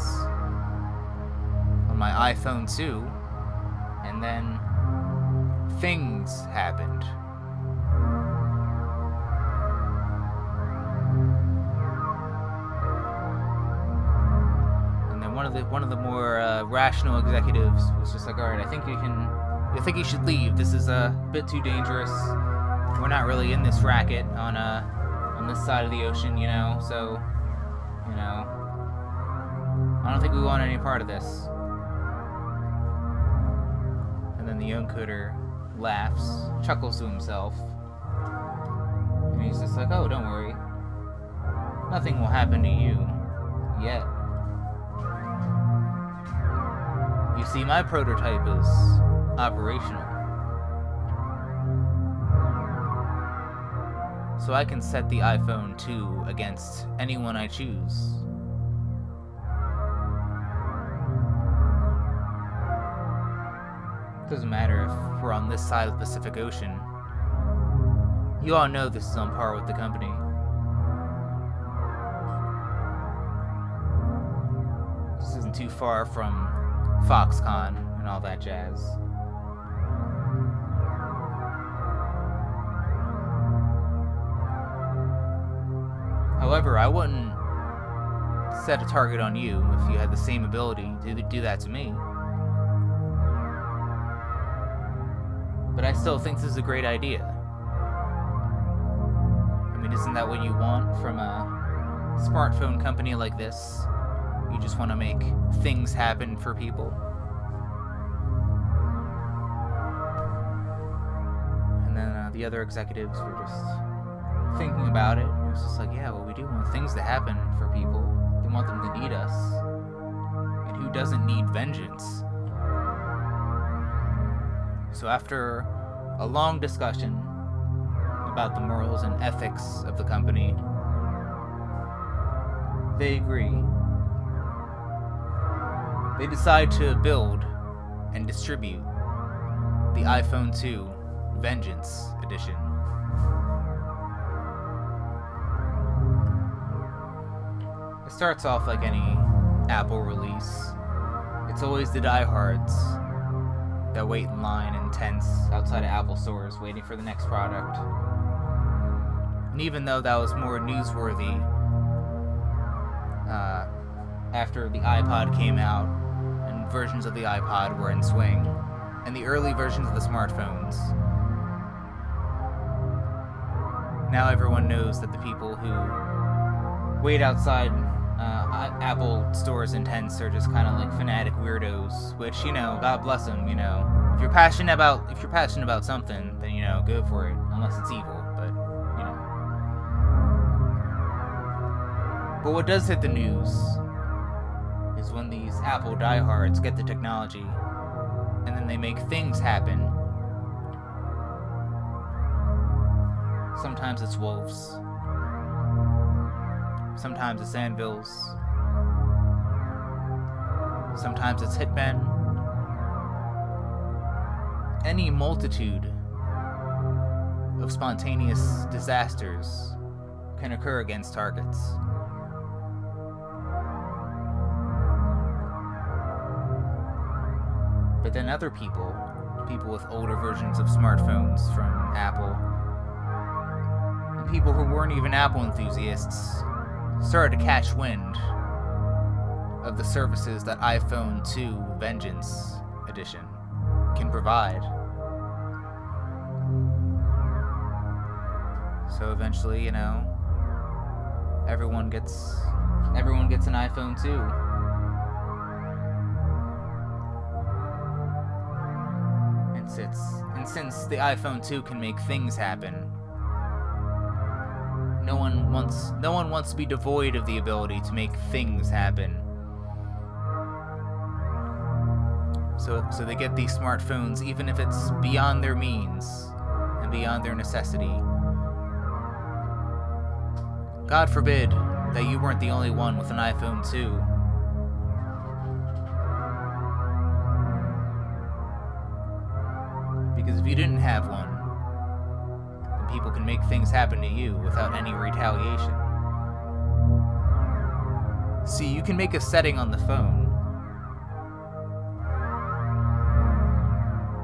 on my iPhone 2, and then things happened. One of the more uh, rational executives was just like, all right, I think you can, I think you should leave. This is a bit too dangerous. We're not really in this racket on uh on this side of the ocean, you know. So, you know, I don't think we want any part of this. And then the young coder laughs, chuckles to himself, and he's just like, oh, don't worry. nothing will happen to you yet. See, my prototype is operational. So I can set the iPhone 2 against anyone I choose. Doesn't matter if we're on this side of the Pacific Ocean. You all know this is on par with the company. This isn't too far from Foxconn and all that jazz. However, I wouldn't set a target on you if you had the same ability to do that to me. But I still think this is a great idea. I mean, isn't that what you want from a smartphone company like this? You just want to make things happen for people. And then uh, the other executives were just thinking about it. It was just like, yeah, well, we do want things to happen for people. We want them to need us. And who doesn't need vengeance? So, after a long discussion about the morals and ethics of the company, they agree. They decide to build and distribute the iPhone 2 Vengeance Edition. It starts off like any Apple release. It's always the diehards that wait in line and tents outside of Apple stores waiting for the next product. And even though that was more newsworthy uh, after the iPod came out versions of the iPod were in swing, and the early versions of the smartphones, now everyone knows that the people who wait outside uh, Apple stores and tents are just kind of like fanatic weirdos. Which you know, God bless them. You know, if you're passionate about if you're passionate about something, then you know, go for it. Unless it's evil, but you know. But what does hit the news is when these Apple diehards get the technology, and then they make things happen. Sometimes it's wolves. Sometimes it's anvils. Sometimes it's hitmen. Any multitude of spontaneous disasters can occur against targets. But then other people, people with older versions of smartphones from Apple, and people who weren't even Apple enthusiasts, started to catch wind of the services that iPhone 2 Vengeance Edition can provide. So eventually, you know, everyone gets everyone gets an iPhone 2. Since, and since the iPhone 2 can make things happen, no one wants no one wants to be devoid of the ability to make things happen. So so they get these smartphones even if it's beyond their means and beyond their necessity. God forbid that you weren't the only one with an iPhone 2. Because if you didn't have one, people can make things happen to you without any retaliation. See, you can make a setting on the phone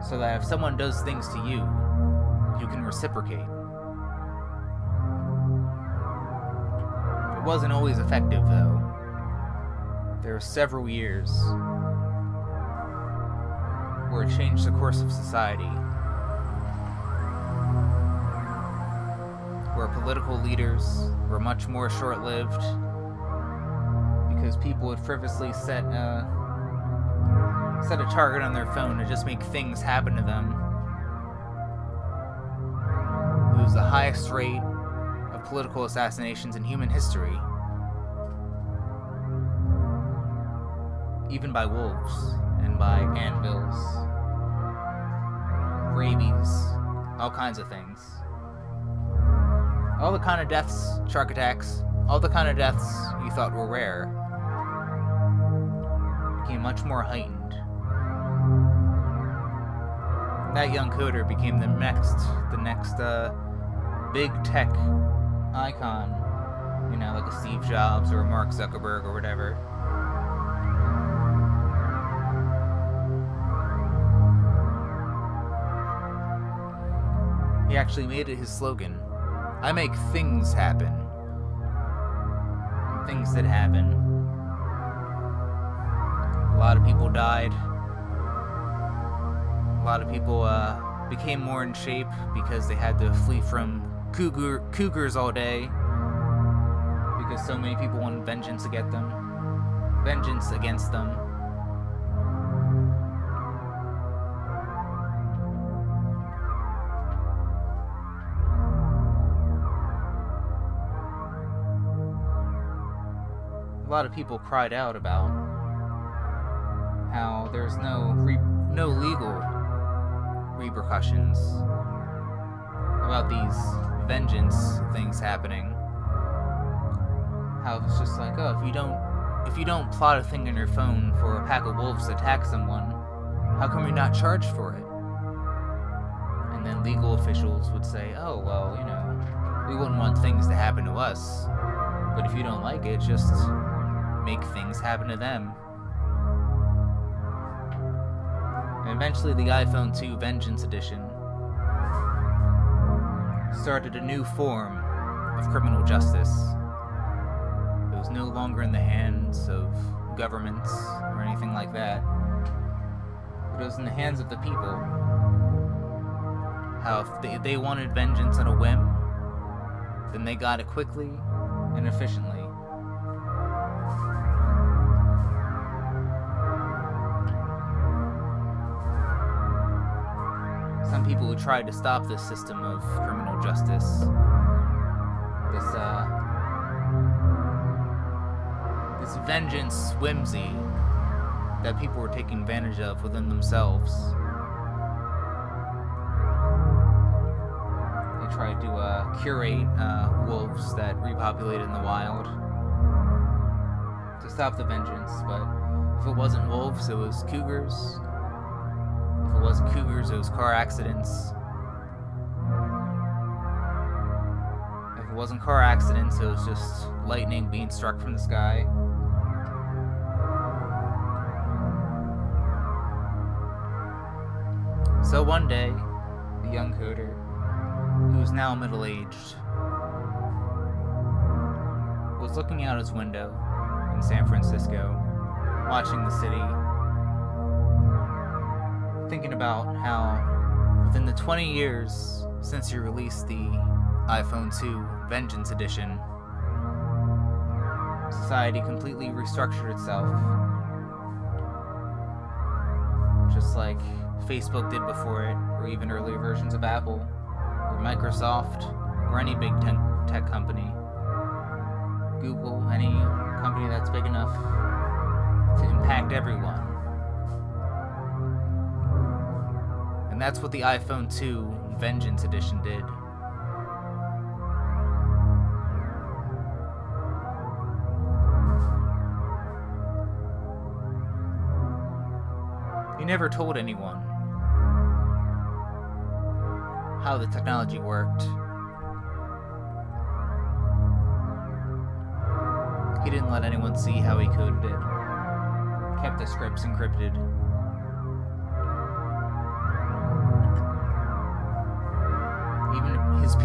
so that if someone does things to you, you can reciprocate. It wasn't always effective, though. There were several years where it changed the course of society. Where political leaders were much more short lived because people would frivolously set a, set a target on their phone to just make things happen to them. It was the highest rate of political assassinations in human history, even by wolves by anvils, rabies, all kinds of things. All the kind of deaths, shark attacks, all the kind of deaths you thought were rare became much more heightened. That young coder became the next, the next uh, big tech icon, you know, like a Steve Jobs or a Mark Zuckerberg or whatever. Actually made it his slogan. I make things happen. things that happen. A lot of people died. A lot of people uh, became more in shape because they had to flee from cougar cougars all day because so many people wanted vengeance against them. Vengeance against them. Lot of people cried out about how there's no re- no legal repercussions about these vengeance things happening. How it's just like, oh, if you don't if you don't plot a thing on your phone for a pack of wolves to attack someone, how come you're not charged for it? And then legal officials would say, oh, well, you know, we wouldn't want things to happen to us. But if you don't like it, just make things happen to them. And eventually, the iPhone 2 Vengeance Edition started a new form of criminal justice. It was no longer in the hands of governments or anything like that, it was in the hands of the people. How if they, they wanted vengeance on a whim, then they got it quickly and efficiently. Tried to stop this system of criminal justice. This, uh, this vengeance whimsy that people were taking advantage of within themselves. They tried to uh, curate uh, wolves that repopulated in the wild to stop the vengeance, but if it wasn't wolves, it was cougars, it wasn't cougars, it was car accidents. If it wasn't car accidents, it was just lightning being struck from the sky. So one day, the young coder, who is now middle aged, was looking out his window in San Francisco, watching the city thinking about how within the 20 years since you released the iPhone 2 Vengeance Edition, society completely restructured itself. Just like Facebook did before it, or even earlier versions of Apple, or Microsoft, or any big tech company. Google, any company that's big enough to impact everyone. And that's what the iPhone 2 Vengeance Edition did. He never told anyone how the technology worked. He didn't let anyone see how he coded it. Kept the scripts encrypted.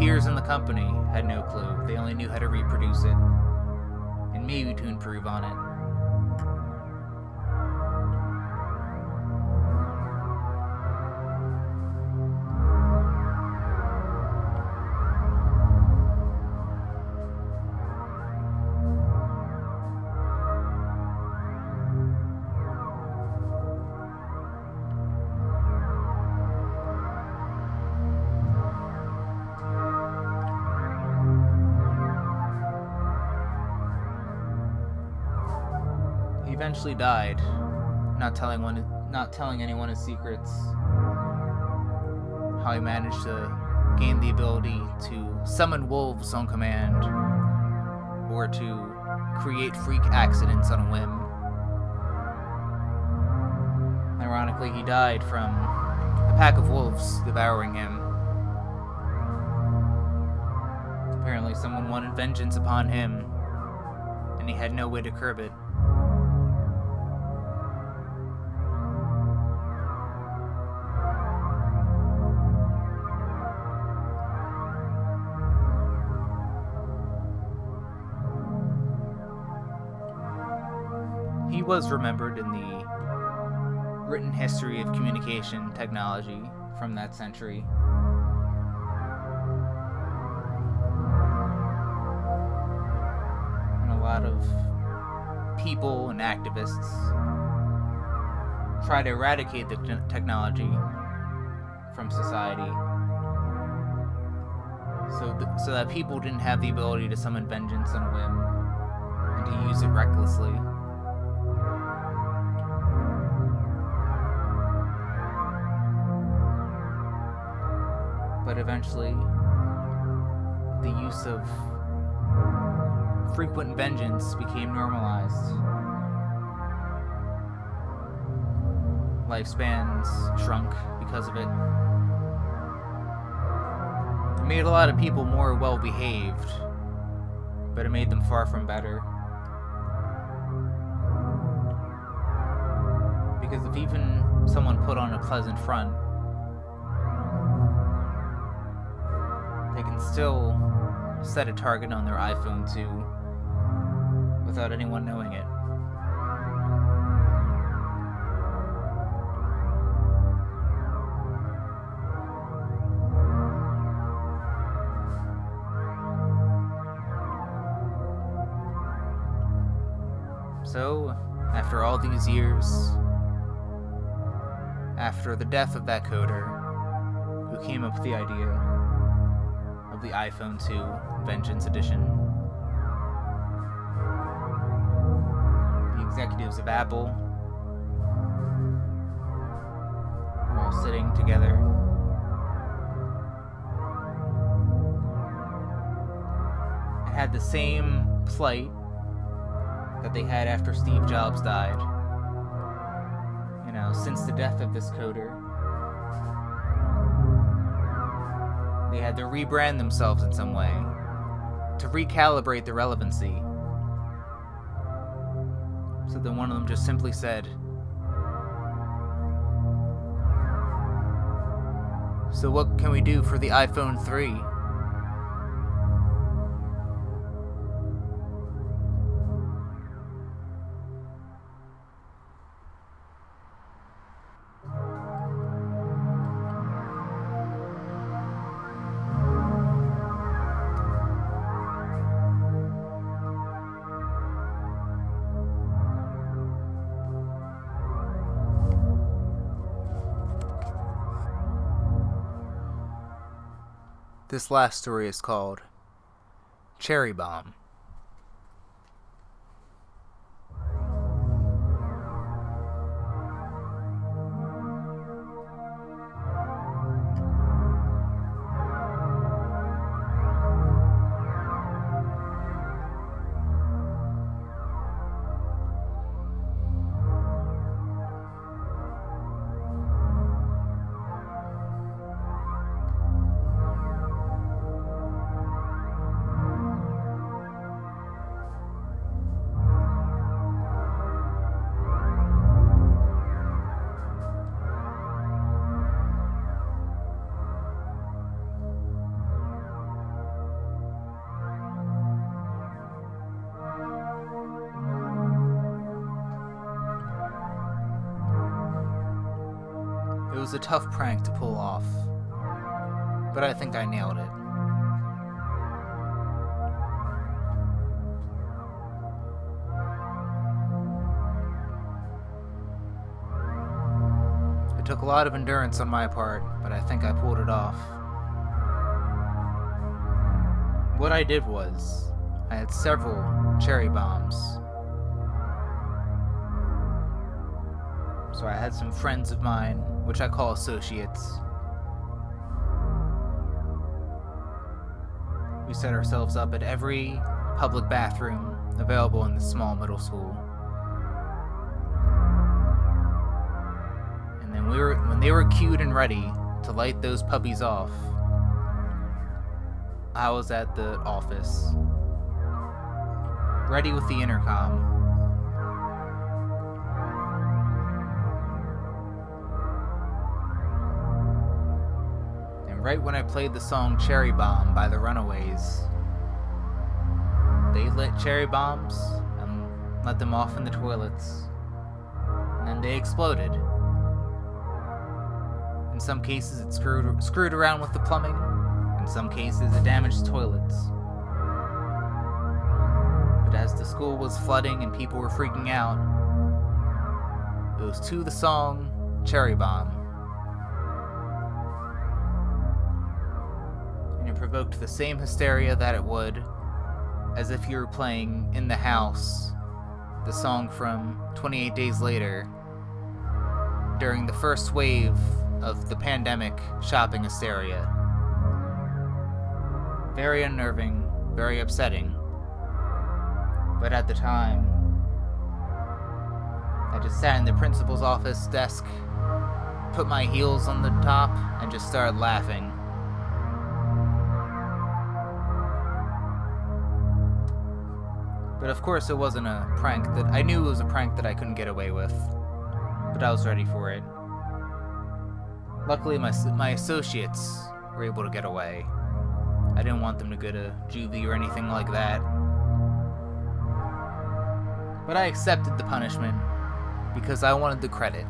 Peers in the company had no clue. They only knew how to reproduce it and maybe to improve on it. He eventually died, not telling one, not telling anyone his secrets. How he managed to gain the ability to summon wolves on command, or to create freak accidents on a whim. Ironically, he died from a pack of wolves devouring him. Apparently, someone wanted vengeance upon him, and he had no way to curb it. Was remembered in the written history of communication technology from that century. And a lot of people and activists try to eradicate the te- technology from society so, th- so that people didn't have the ability to summon vengeance on a whim and to use it recklessly. But eventually the use of frequent vengeance became normalized. Lifespans shrunk because of it. It made a lot of people more well behaved, but it made them far from better. Because if even someone put on a pleasant front, still set a target on their iPhone 2 without anyone knowing it. So, after all these years, after the death of that coder who came up with the idea the iPhone 2 Vengeance Edition, the executives of Apple were all sitting together. Had the same plight that they had after Steve Jobs died. You know, since the death of this coder, had to rebrand themselves in some way to recalibrate the relevancy. So then one of them just simply said, So, what can we do for the iPhone 3? This last story is called Cherry Bomb. Prank to pull off, but I think I nailed it. It took a lot of endurance on my part, but I think I pulled it off. What I did was, I had several cherry bombs So I had some friends of mine, which I call associates. We set ourselves up at every public bathroom available in the small middle school. And then we were when they were cued and ready to light those puppies off, I was at the office, ready with the intercom. Right when I played the song Cherry Bomb by the Runaways, they lit cherry bombs and let them off in the toilets. And then they exploded. In some cases, it screwed, screwed around with the plumbing. In some cases, it damaged toilets. But as the school was flooding and people were freaking out, it was to the song Cherry Bomb. The same hysteria that it would as if you were playing in the house the song from 28 Days Later during the first wave of the pandemic shopping hysteria. Very unnerving, very upsetting. But at the time, I just sat in the principal's office desk, put my heels on the top, and just started laughing. But of course, it wasn't a prank that I knew it was a prank that I couldn't get away with. But I was ready for it. Luckily, my my associates were able to get away. I didn't want them to go to juvie or anything like that. But I accepted the punishment because I wanted the credit.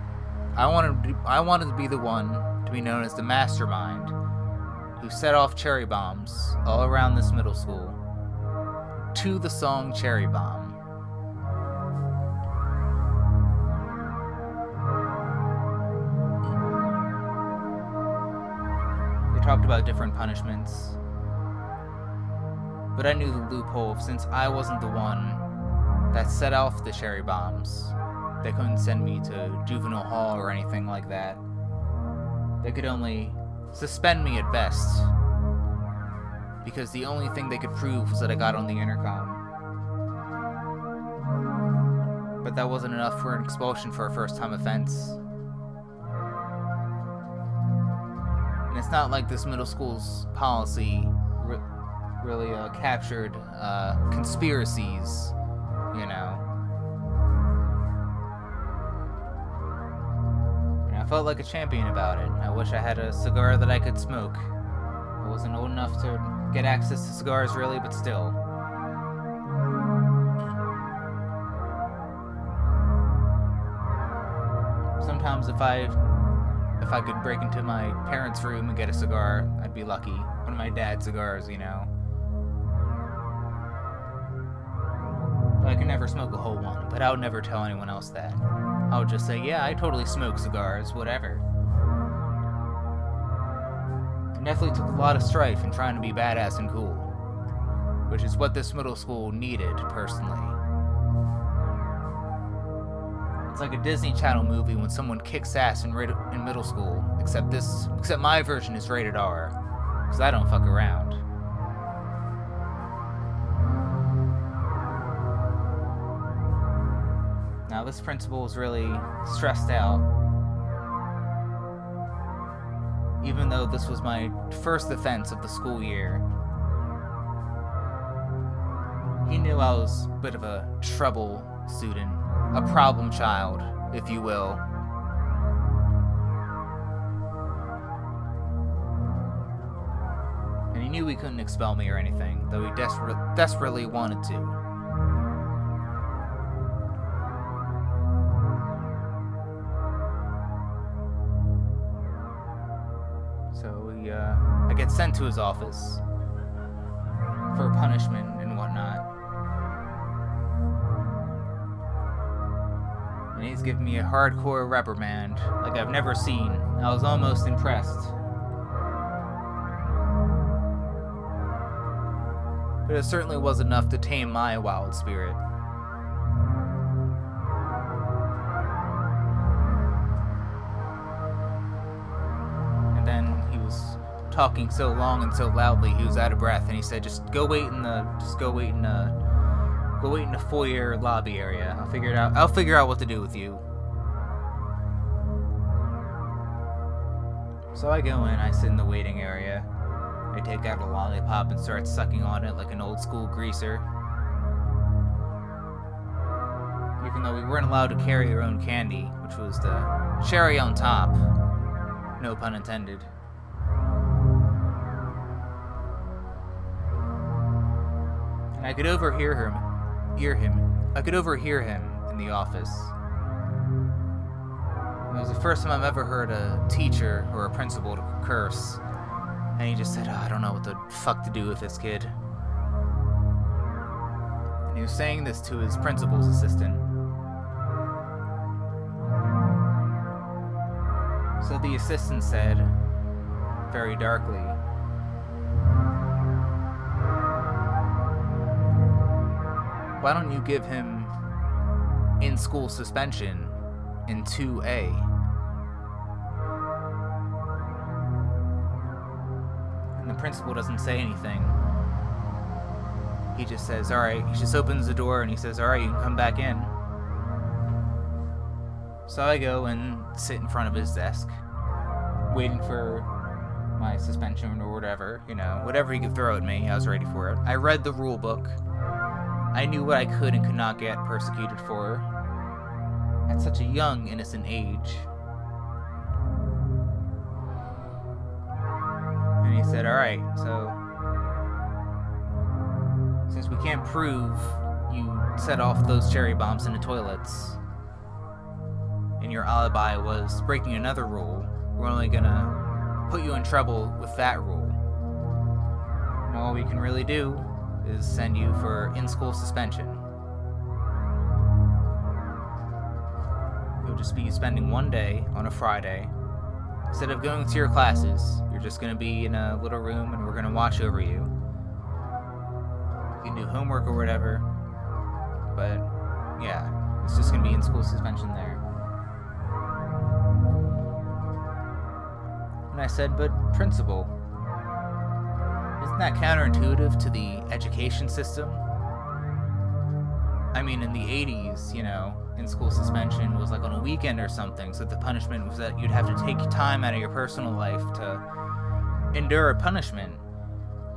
I wanted I wanted to be the one to be known as the mastermind who set off cherry bombs all around this middle school to the song Cherry Bomb. They talked about different punishments. But I knew the loophole since I wasn't the one that set off the cherry bombs. They couldn't send me to juvenile hall or anything like that. They could only suspend me at best because the only thing they could prove was that I got on the intercom. But that wasn't enough for an expulsion for a first time offense. And it's not like this middle school's policy re- really uh, captured uh, conspiracies, you know. And I felt like a champion about it. I wish I had a cigar that I could smoke. I wasn't old enough to get access to cigars really, but still. Sometimes if I if I could break into my parents' room and get a cigar, I'd be lucky. One of my dad's cigars, you know. But I could never smoke a whole one, but I would never tell anyone else that. I would just say, yeah, I totally smoke cigars, whatever definitely took a lot of strife in trying to be badass and cool, which is what this middle school needed, personally. It's like a Disney Channel movie when someone kicks ass in, in middle school, except this, except my version is rated R, because I don't fuck around. Now, this principal was really stressed out even though this was my first offense of the school year. He knew I was a bit of a trouble student, a problem child, if you will. And he knew he couldn't expel me or anything, though he desper- desperately wanted to. His office for punishment and whatnot. And he's giving me a hardcore reprimand like I've never seen. I was almost impressed. But it certainly was enough to tame my wild spirit. Talking so long and so loudly he was out of breath, and he said, "Just go wait in the, just go wait in the, go wait in the foyer lobby area. I'll figure it out. I'll figure out what to do with you." So I go in, I sit in the waiting area. I take out a lollipop and start sucking on it like an old school greaser. Even though we weren't allowed to carry our own candy, which was the cherry on top. No pun intended. I could overhear him. Hear him. I could overhear him in the office. It was the first time I've ever heard a teacher or a principal curse. And he just said, oh, I don't know what the fuck to do with this kid. And he was saying this to his principal's assistant. So the assistant said, very darkly, Why don't you give him in school suspension in 2A? And the principal doesn't say anything. He just says, Alright, he just opens the door and he says, Alright, you can come back in. So I go and sit in front of his desk, waiting for my suspension or whatever, you know, whatever he could throw at me, I was ready for it. I read the rule book. I knew what I could and could not get persecuted for at such a young, innocent age. And he said, Alright, so since we can't prove you set off those cherry bombs in the toilets, and your alibi was breaking another rule, we're only gonna put you in trouble with that rule. And all we can really do is send you for in school suspension. You'll just be spending one day on a Friday. Instead of going to your classes, you're just gonna be in a little room and we're gonna watch over you. You can do homework or whatever, but yeah, it's just gonna be in school suspension there. And I said, but principal, isn't that counterintuitive to the education system? I mean, in the 80s, you know, in school suspension was like on a weekend or something, so the punishment was that you'd have to take time out of your personal life to endure a punishment.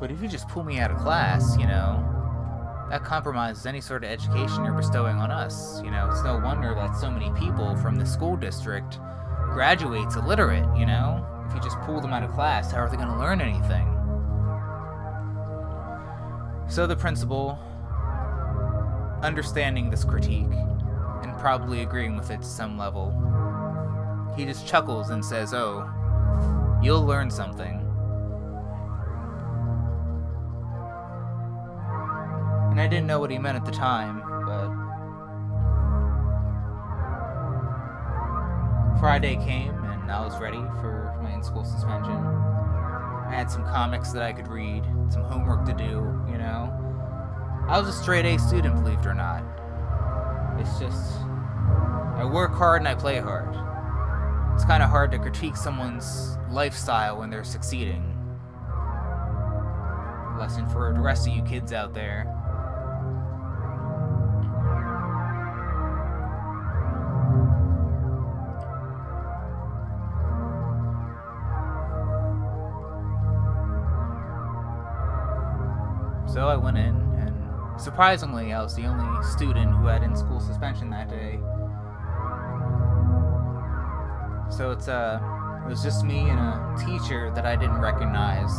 But if you just pull me out of class, you know, that compromises any sort of education you're bestowing on us. You know, it's no wonder that so many people from the school district graduates illiterate, you know? If you just pull them out of class, how are they going to learn anything? So the principal, understanding this critique, and probably agreeing with it to some level, he just chuckles and says, Oh, you'll learn something. And I didn't know what he meant at the time, but. Friday came, and I was ready for my in school suspension. I had some comics that I could read, some homework to do, you know. I was a straight A student, believe it or not. It's just. I work hard and I play hard. It's kind of hard to critique someone's lifestyle when they're succeeding. Lesson for the rest of you kids out there. So I went in, and surprisingly, I was the only student who had in school suspension that day. So it's uh, it was just me and a teacher that I didn't recognize.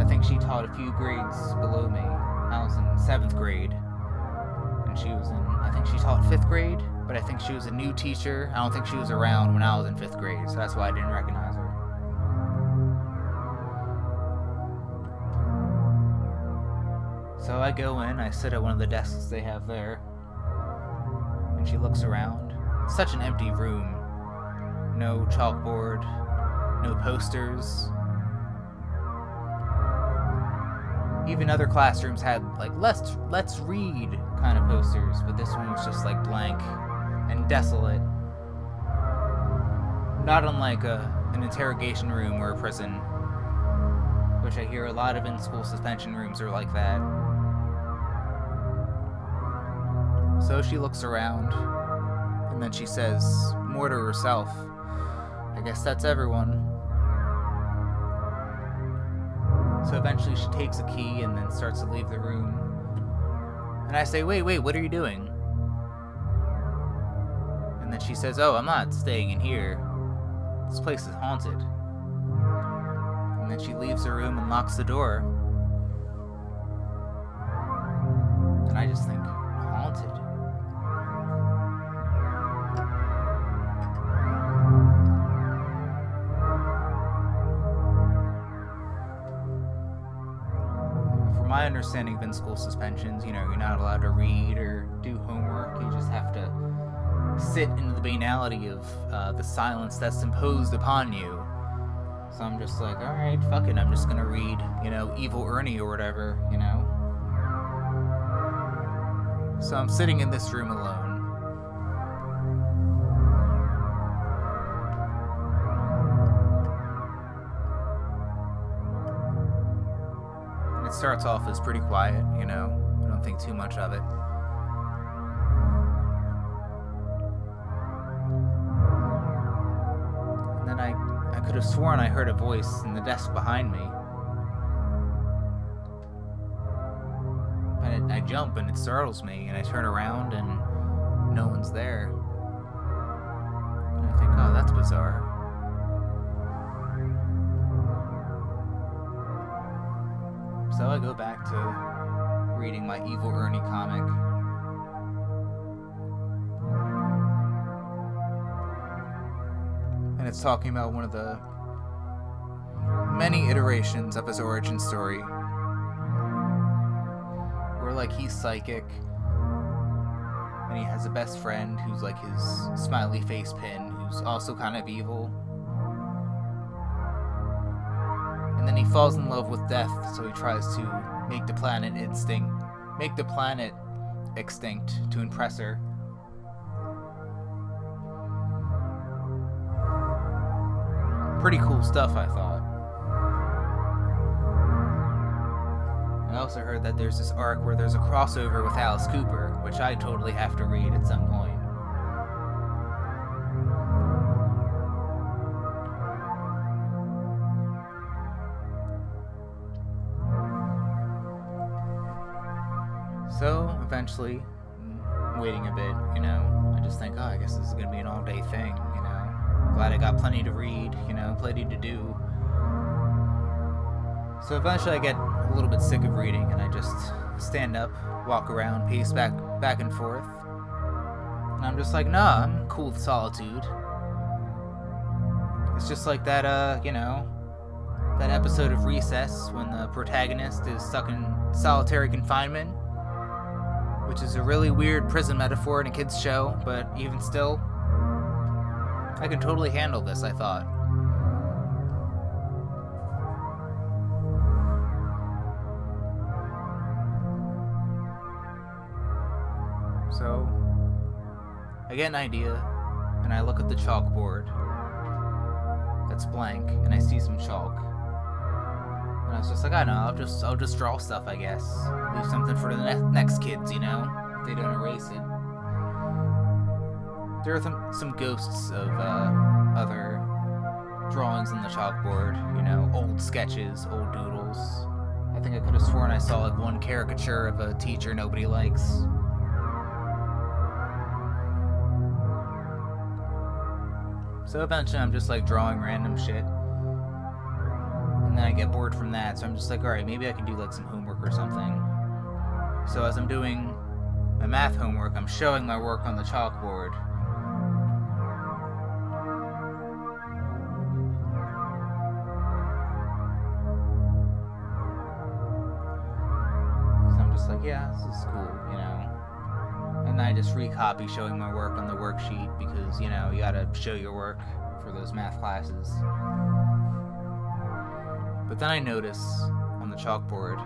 I think she taught a few grades below me. I was in seventh grade, and she was in. I think she taught fifth grade, but I think she was a new teacher. I don't think she was around when I was in fifth grade, so that's why I didn't recognize I go in, I sit at one of the desks they have there, and she looks around. Such an empty room. No chalkboard, no posters. Even other classrooms had like let's let's read kind of posters, but this one was just like blank and desolate. Not unlike a an interrogation room or a prison. Which I hear a lot of in school suspension rooms are like that. So she looks around, and then she says, more to herself, I guess that's everyone. So eventually she takes a key and then starts to leave the room. And I say, wait, wait, what are you doing? And then she says, oh, I'm not staying in here. This place is haunted. And then she leaves the room and locks the door. And I just think, understanding in school suspensions, you know, you're not allowed to read or do homework. You just have to sit into the banality of uh, the silence that's imposed upon you. So I'm just like, all right, fuck it. I'm just gonna read, you know, Evil Ernie or whatever, you know. So I'm sitting in this room alone. Starts off as pretty quiet, you know. I don't think too much of it. And then I, I could have sworn I heard a voice in the desk behind me. It, I jump and it startles me, and I turn around and no one's there. And I think, oh, that's bizarre. So I go back to reading my Evil Ernie comic. And it's talking about one of the many iterations of his origin story. Where, like, he's psychic, and he has a best friend who's like his smiley face pin, who's also kind of evil. And he falls in love with death, so he tries to make the planet instinct, make the planet extinct to impress her. Pretty cool stuff, I thought. I also heard that there's this arc where there's a crossover with Alice Cooper, which I totally have to read at some eventually, mm, waiting a bit, you know, I just think, oh, I guess this is gonna be an all-day thing, you know. Glad I got plenty to read, you know, plenty to do. So eventually, I get a little bit sick of reading, and I just stand up, walk around, pace back, back and forth. And I'm just like, nah, I'm cool with solitude. It's just like that, uh, you know, that episode of Recess when the protagonist is stuck in solitary confinement, which is a really weird prison metaphor in a kid's show, but even still, I can totally handle this, I thought. So, I get an idea, and I look at the chalkboard that's blank, and I see some chalk. And I was just like, I know, I'll just, I'll just draw stuff, I guess. Leave something for the ne- next kids, you know, if they don't erase it. There are some, some ghosts of uh, other drawings on the chalkboard, you know, old sketches, old doodles. I think I could have sworn I saw like one caricature of a teacher nobody likes. So eventually I'm just like drawing random shit. And then I get bored from that, so I'm just like, alright, maybe I can do like some homework or something. So as I'm doing my math homework, I'm showing my work on the chalkboard. So I'm just like, yeah, this is cool, you know. And I just recopy showing my work on the worksheet because, you know, you gotta show your work for those math classes. But then I notice on the chalkboard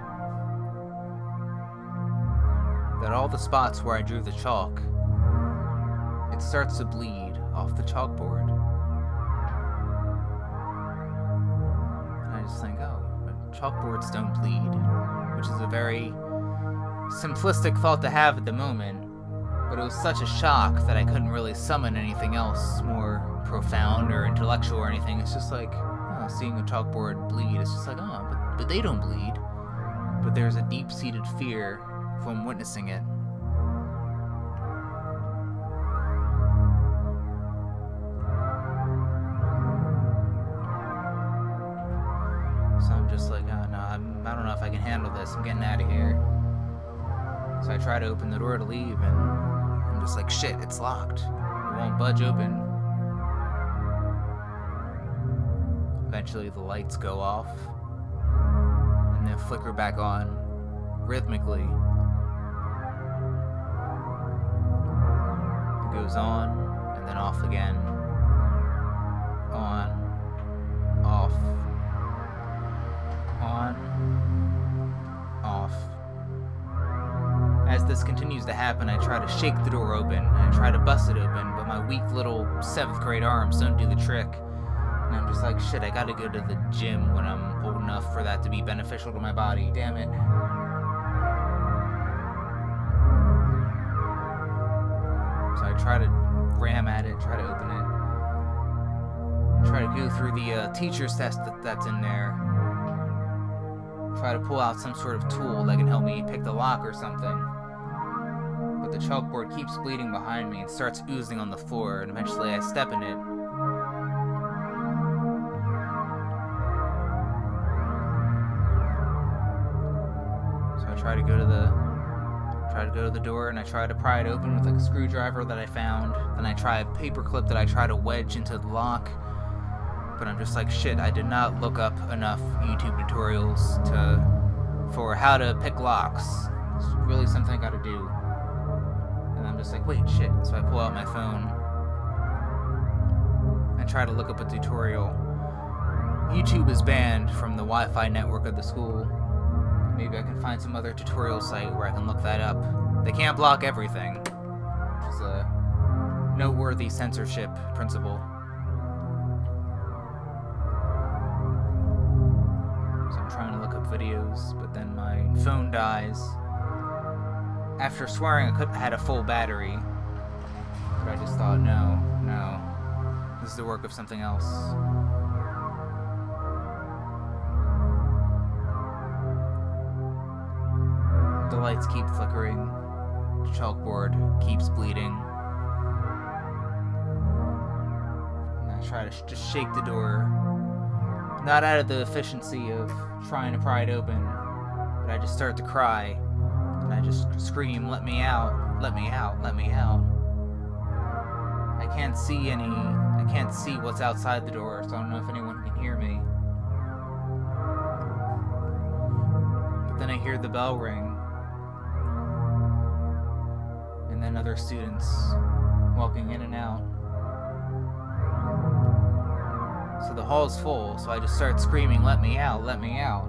that all the spots where I drew the chalk, it starts to bleed off the chalkboard. And I just think, oh, chalkboards don't bleed, which is a very simplistic thought to have at the moment, but it was such a shock that I couldn't really summon anything else more profound or intellectual or anything. It's just like seeing a chalkboard bleed. It's just like, oh, but, but they don't bleed. But there's a deep seated fear from witnessing it. So I'm just like, oh no, I'm, I don't know if I can handle this. I'm getting out of here. So I try to open the door to leave, and I'm just like, shit, it's locked. It won't budge open. Eventually, the lights go off, and then flicker back on rhythmically. It goes on, and then off again. On, off, on, off. As this continues to happen, I try to shake the door open, and I try to bust it open, but my weak little seventh grade arms don't do the trick. And I'm just like, shit, I gotta go to the gym when I'm old enough for that to be beneficial to my body. Damn it. So I try to ram at it, try to open it. Try to go through the uh, teacher's test that, that's in there. Try to pull out some sort of tool that can help me pick the lock or something. But the chalkboard keeps bleeding behind me and starts oozing on the floor, and eventually I step in it. Try to go to the try to go to the door and I try to pry it open with like a screwdriver that I found. Then I try a paperclip that I try to wedge into the lock. But I'm just like shit, I did not look up enough YouTube tutorials to for how to pick locks. It's really something I gotta do. And I'm just like, wait, shit. So I pull out my phone and try to look up a tutorial. YouTube is banned from the Wi Fi network of the school. Maybe I can find some other tutorial site where I can look that up. They can't block everything, is a noteworthy censorship principle. So I'm trying to look up videos, but then my phone dies. After swearing I could had a full battery, but I just thought, no, no, this is the work of something else. Lights keep flickering. The chalkboard keeps bleeding. And I try to sh- just shake the door. Not out of the efficiency of trying to pry it open, but I just start to cry. And I just scream, let me out, let me out, let me out. I can't see any, I can't see what's outside the door, so I don't know if anyone can hear me. But then I hear the bell ring. And other students walking in and out. So the hall's full, so I just start screaming, let me out, let me out.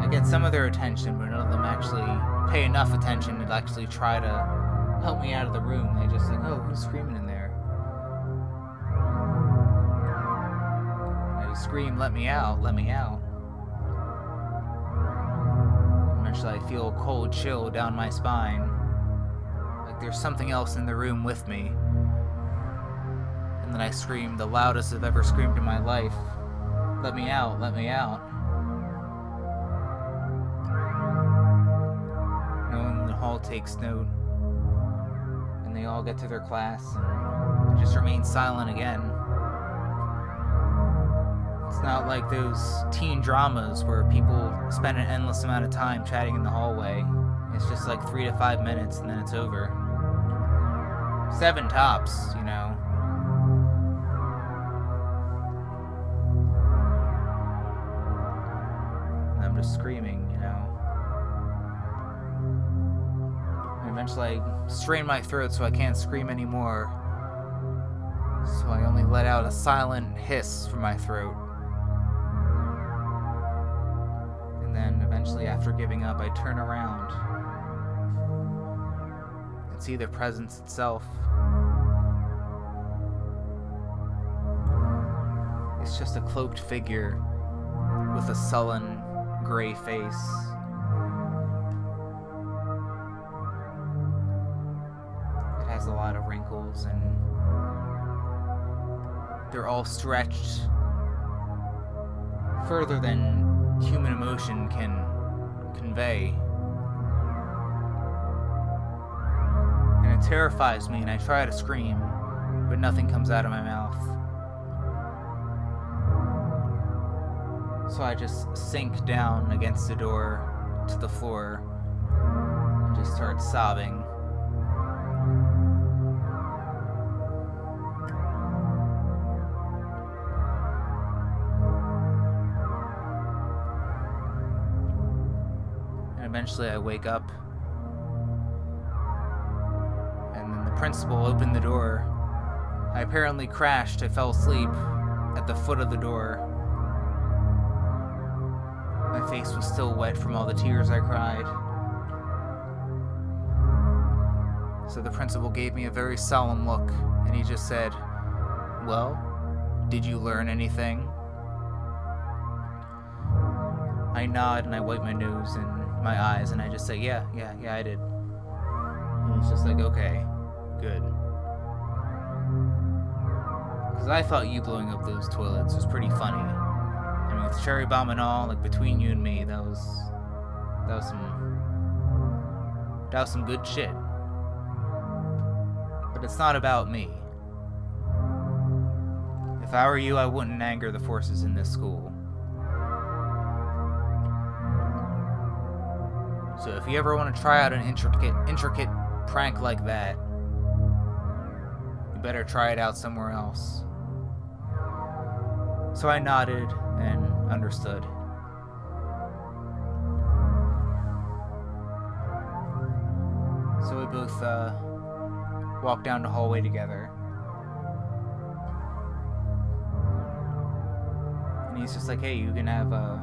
I get some of their attention, but none of them actually pay enough attention to actually try to help me out of the room. They just like, oh, who's screaming in there? I scream, let me out, let me out. Eventually, I feel a cold chill down my spine. Like there's something else in the room with me. And then I scream the loudest I've ever screamed in my life. Let me out, let me out. No one in the hall takes note. And they all get to their class and just remain silent again. It's not like those teen dramas where people spend an endless amount of time chatting in the hallway. It's just like three to five minutes and then it's over. Seven tops, you know. And I'm just screaming, you know. And eventually I strain my throat so I can't scream anymore. So I only let out a silent hiss from my throat. And then eventually, after giving up, I turn around and see the presence itself. It's just a cloaked figure with a sullen, gray face. It has a lot of wrinkles and they're all stretched further than human emotion can convey. Terrifies me, and I try to scream, but nothing comes out of my mouth. So I just sink down against the door to the floor and just start sobbing. And eventually I wake up. Principal opened the door. I apparently crashed. I fell asleep at the foot of the door. My face was still wet from all the tears I cried. So the principal gave me a very solemn look, and he just said, Well, did you learn anything? I nod and I wipe my nose and my eyes, and I just say, Yeah, yeah, yeah, I did. And he's just like, Okay, good. Because I thought you blowing up those toilets was pretty funny. I mean, with cherry bomb and all, like between you and me, that was that was some that was some good shit. But it's not about me. If I were you, I wouldn't anger the forces in this school. So if you ever want to try out an intricate intricate prank like that, you better try it out somewhere else. So I nodded and understood. So we both uh, walked down the hallway together. And he's just like, hey, you can have, uh,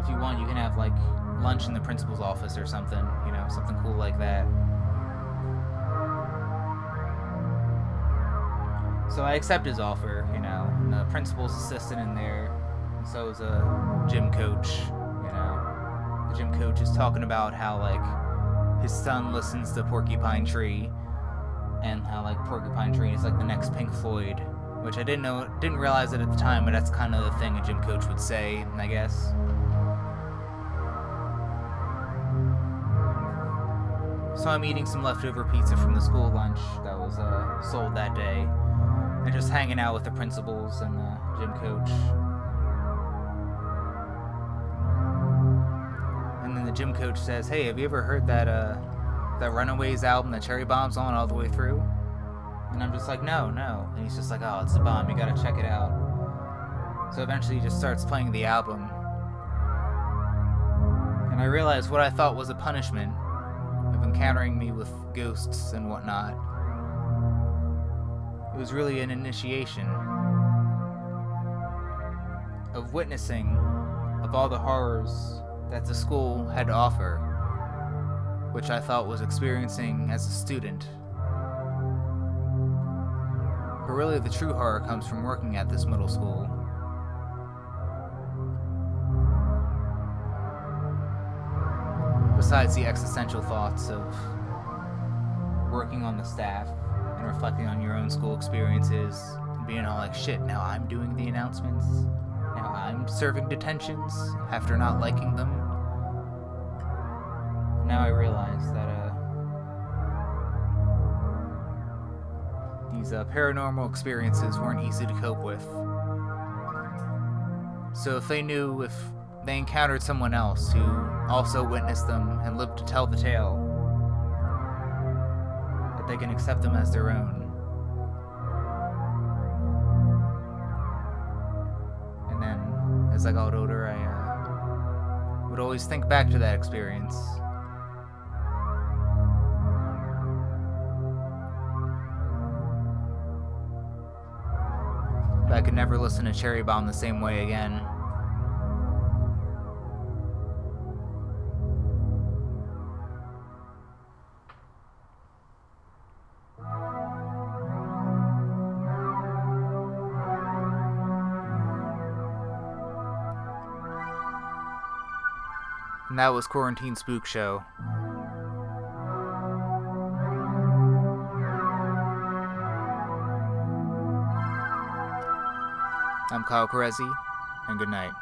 if you want, you can have like lunch in the principal's office or something, you know, something cool like that. So I accept his offer, you know, and the principal's assistant in there, and so is a gym coach, you know. The gym coach is talking about how, like, his son listens to Porcupine Tree, and how, like, Porcupine Tree is, like, the next Pink Floyd, which I didn't know, didn't realize it at the time, but that's kind of the thing a gym coach would say, I guess. So I'm eating some leftover pizza from the school lunch that was uh, sold that day and just hanging out with the principals and the gym coach. And then the gym coach says, "Hey, have you ever heard that uh, that Runaways album that Cherry Bomb's on all the way through?" And I'm just like, "No, no." And he's just like, "Oh, it's a bomb. You gotta check it out." So eventually, he just starts playing the album, and I realized what I thought was a punishment of encountering me with ghosts and whatnot. It was really an initiation of witnessing of all the horrors that the school had to offer, which I thought was experiencing as a student. But really, the true horror comes from working at this middle school. Besides the existential thoughts of working on the staff and reflecting on your own school experiences being all like, shit, now I'm doing the announcements. Now I'm serving detentions after not liking them. Now I realize that uh, these uh, paranormal experiences weren't easy to cope with. So if they knew if they encountered someone else who also witnessed them and lived to tell the tale, that they can accept them as their own. And then, as I got older, I uh, would always think back to that experience. I could never listen to Cherry Bomb the same way again. And that was Quarantine Spook Show. I'm Kyle Perezi, and good night.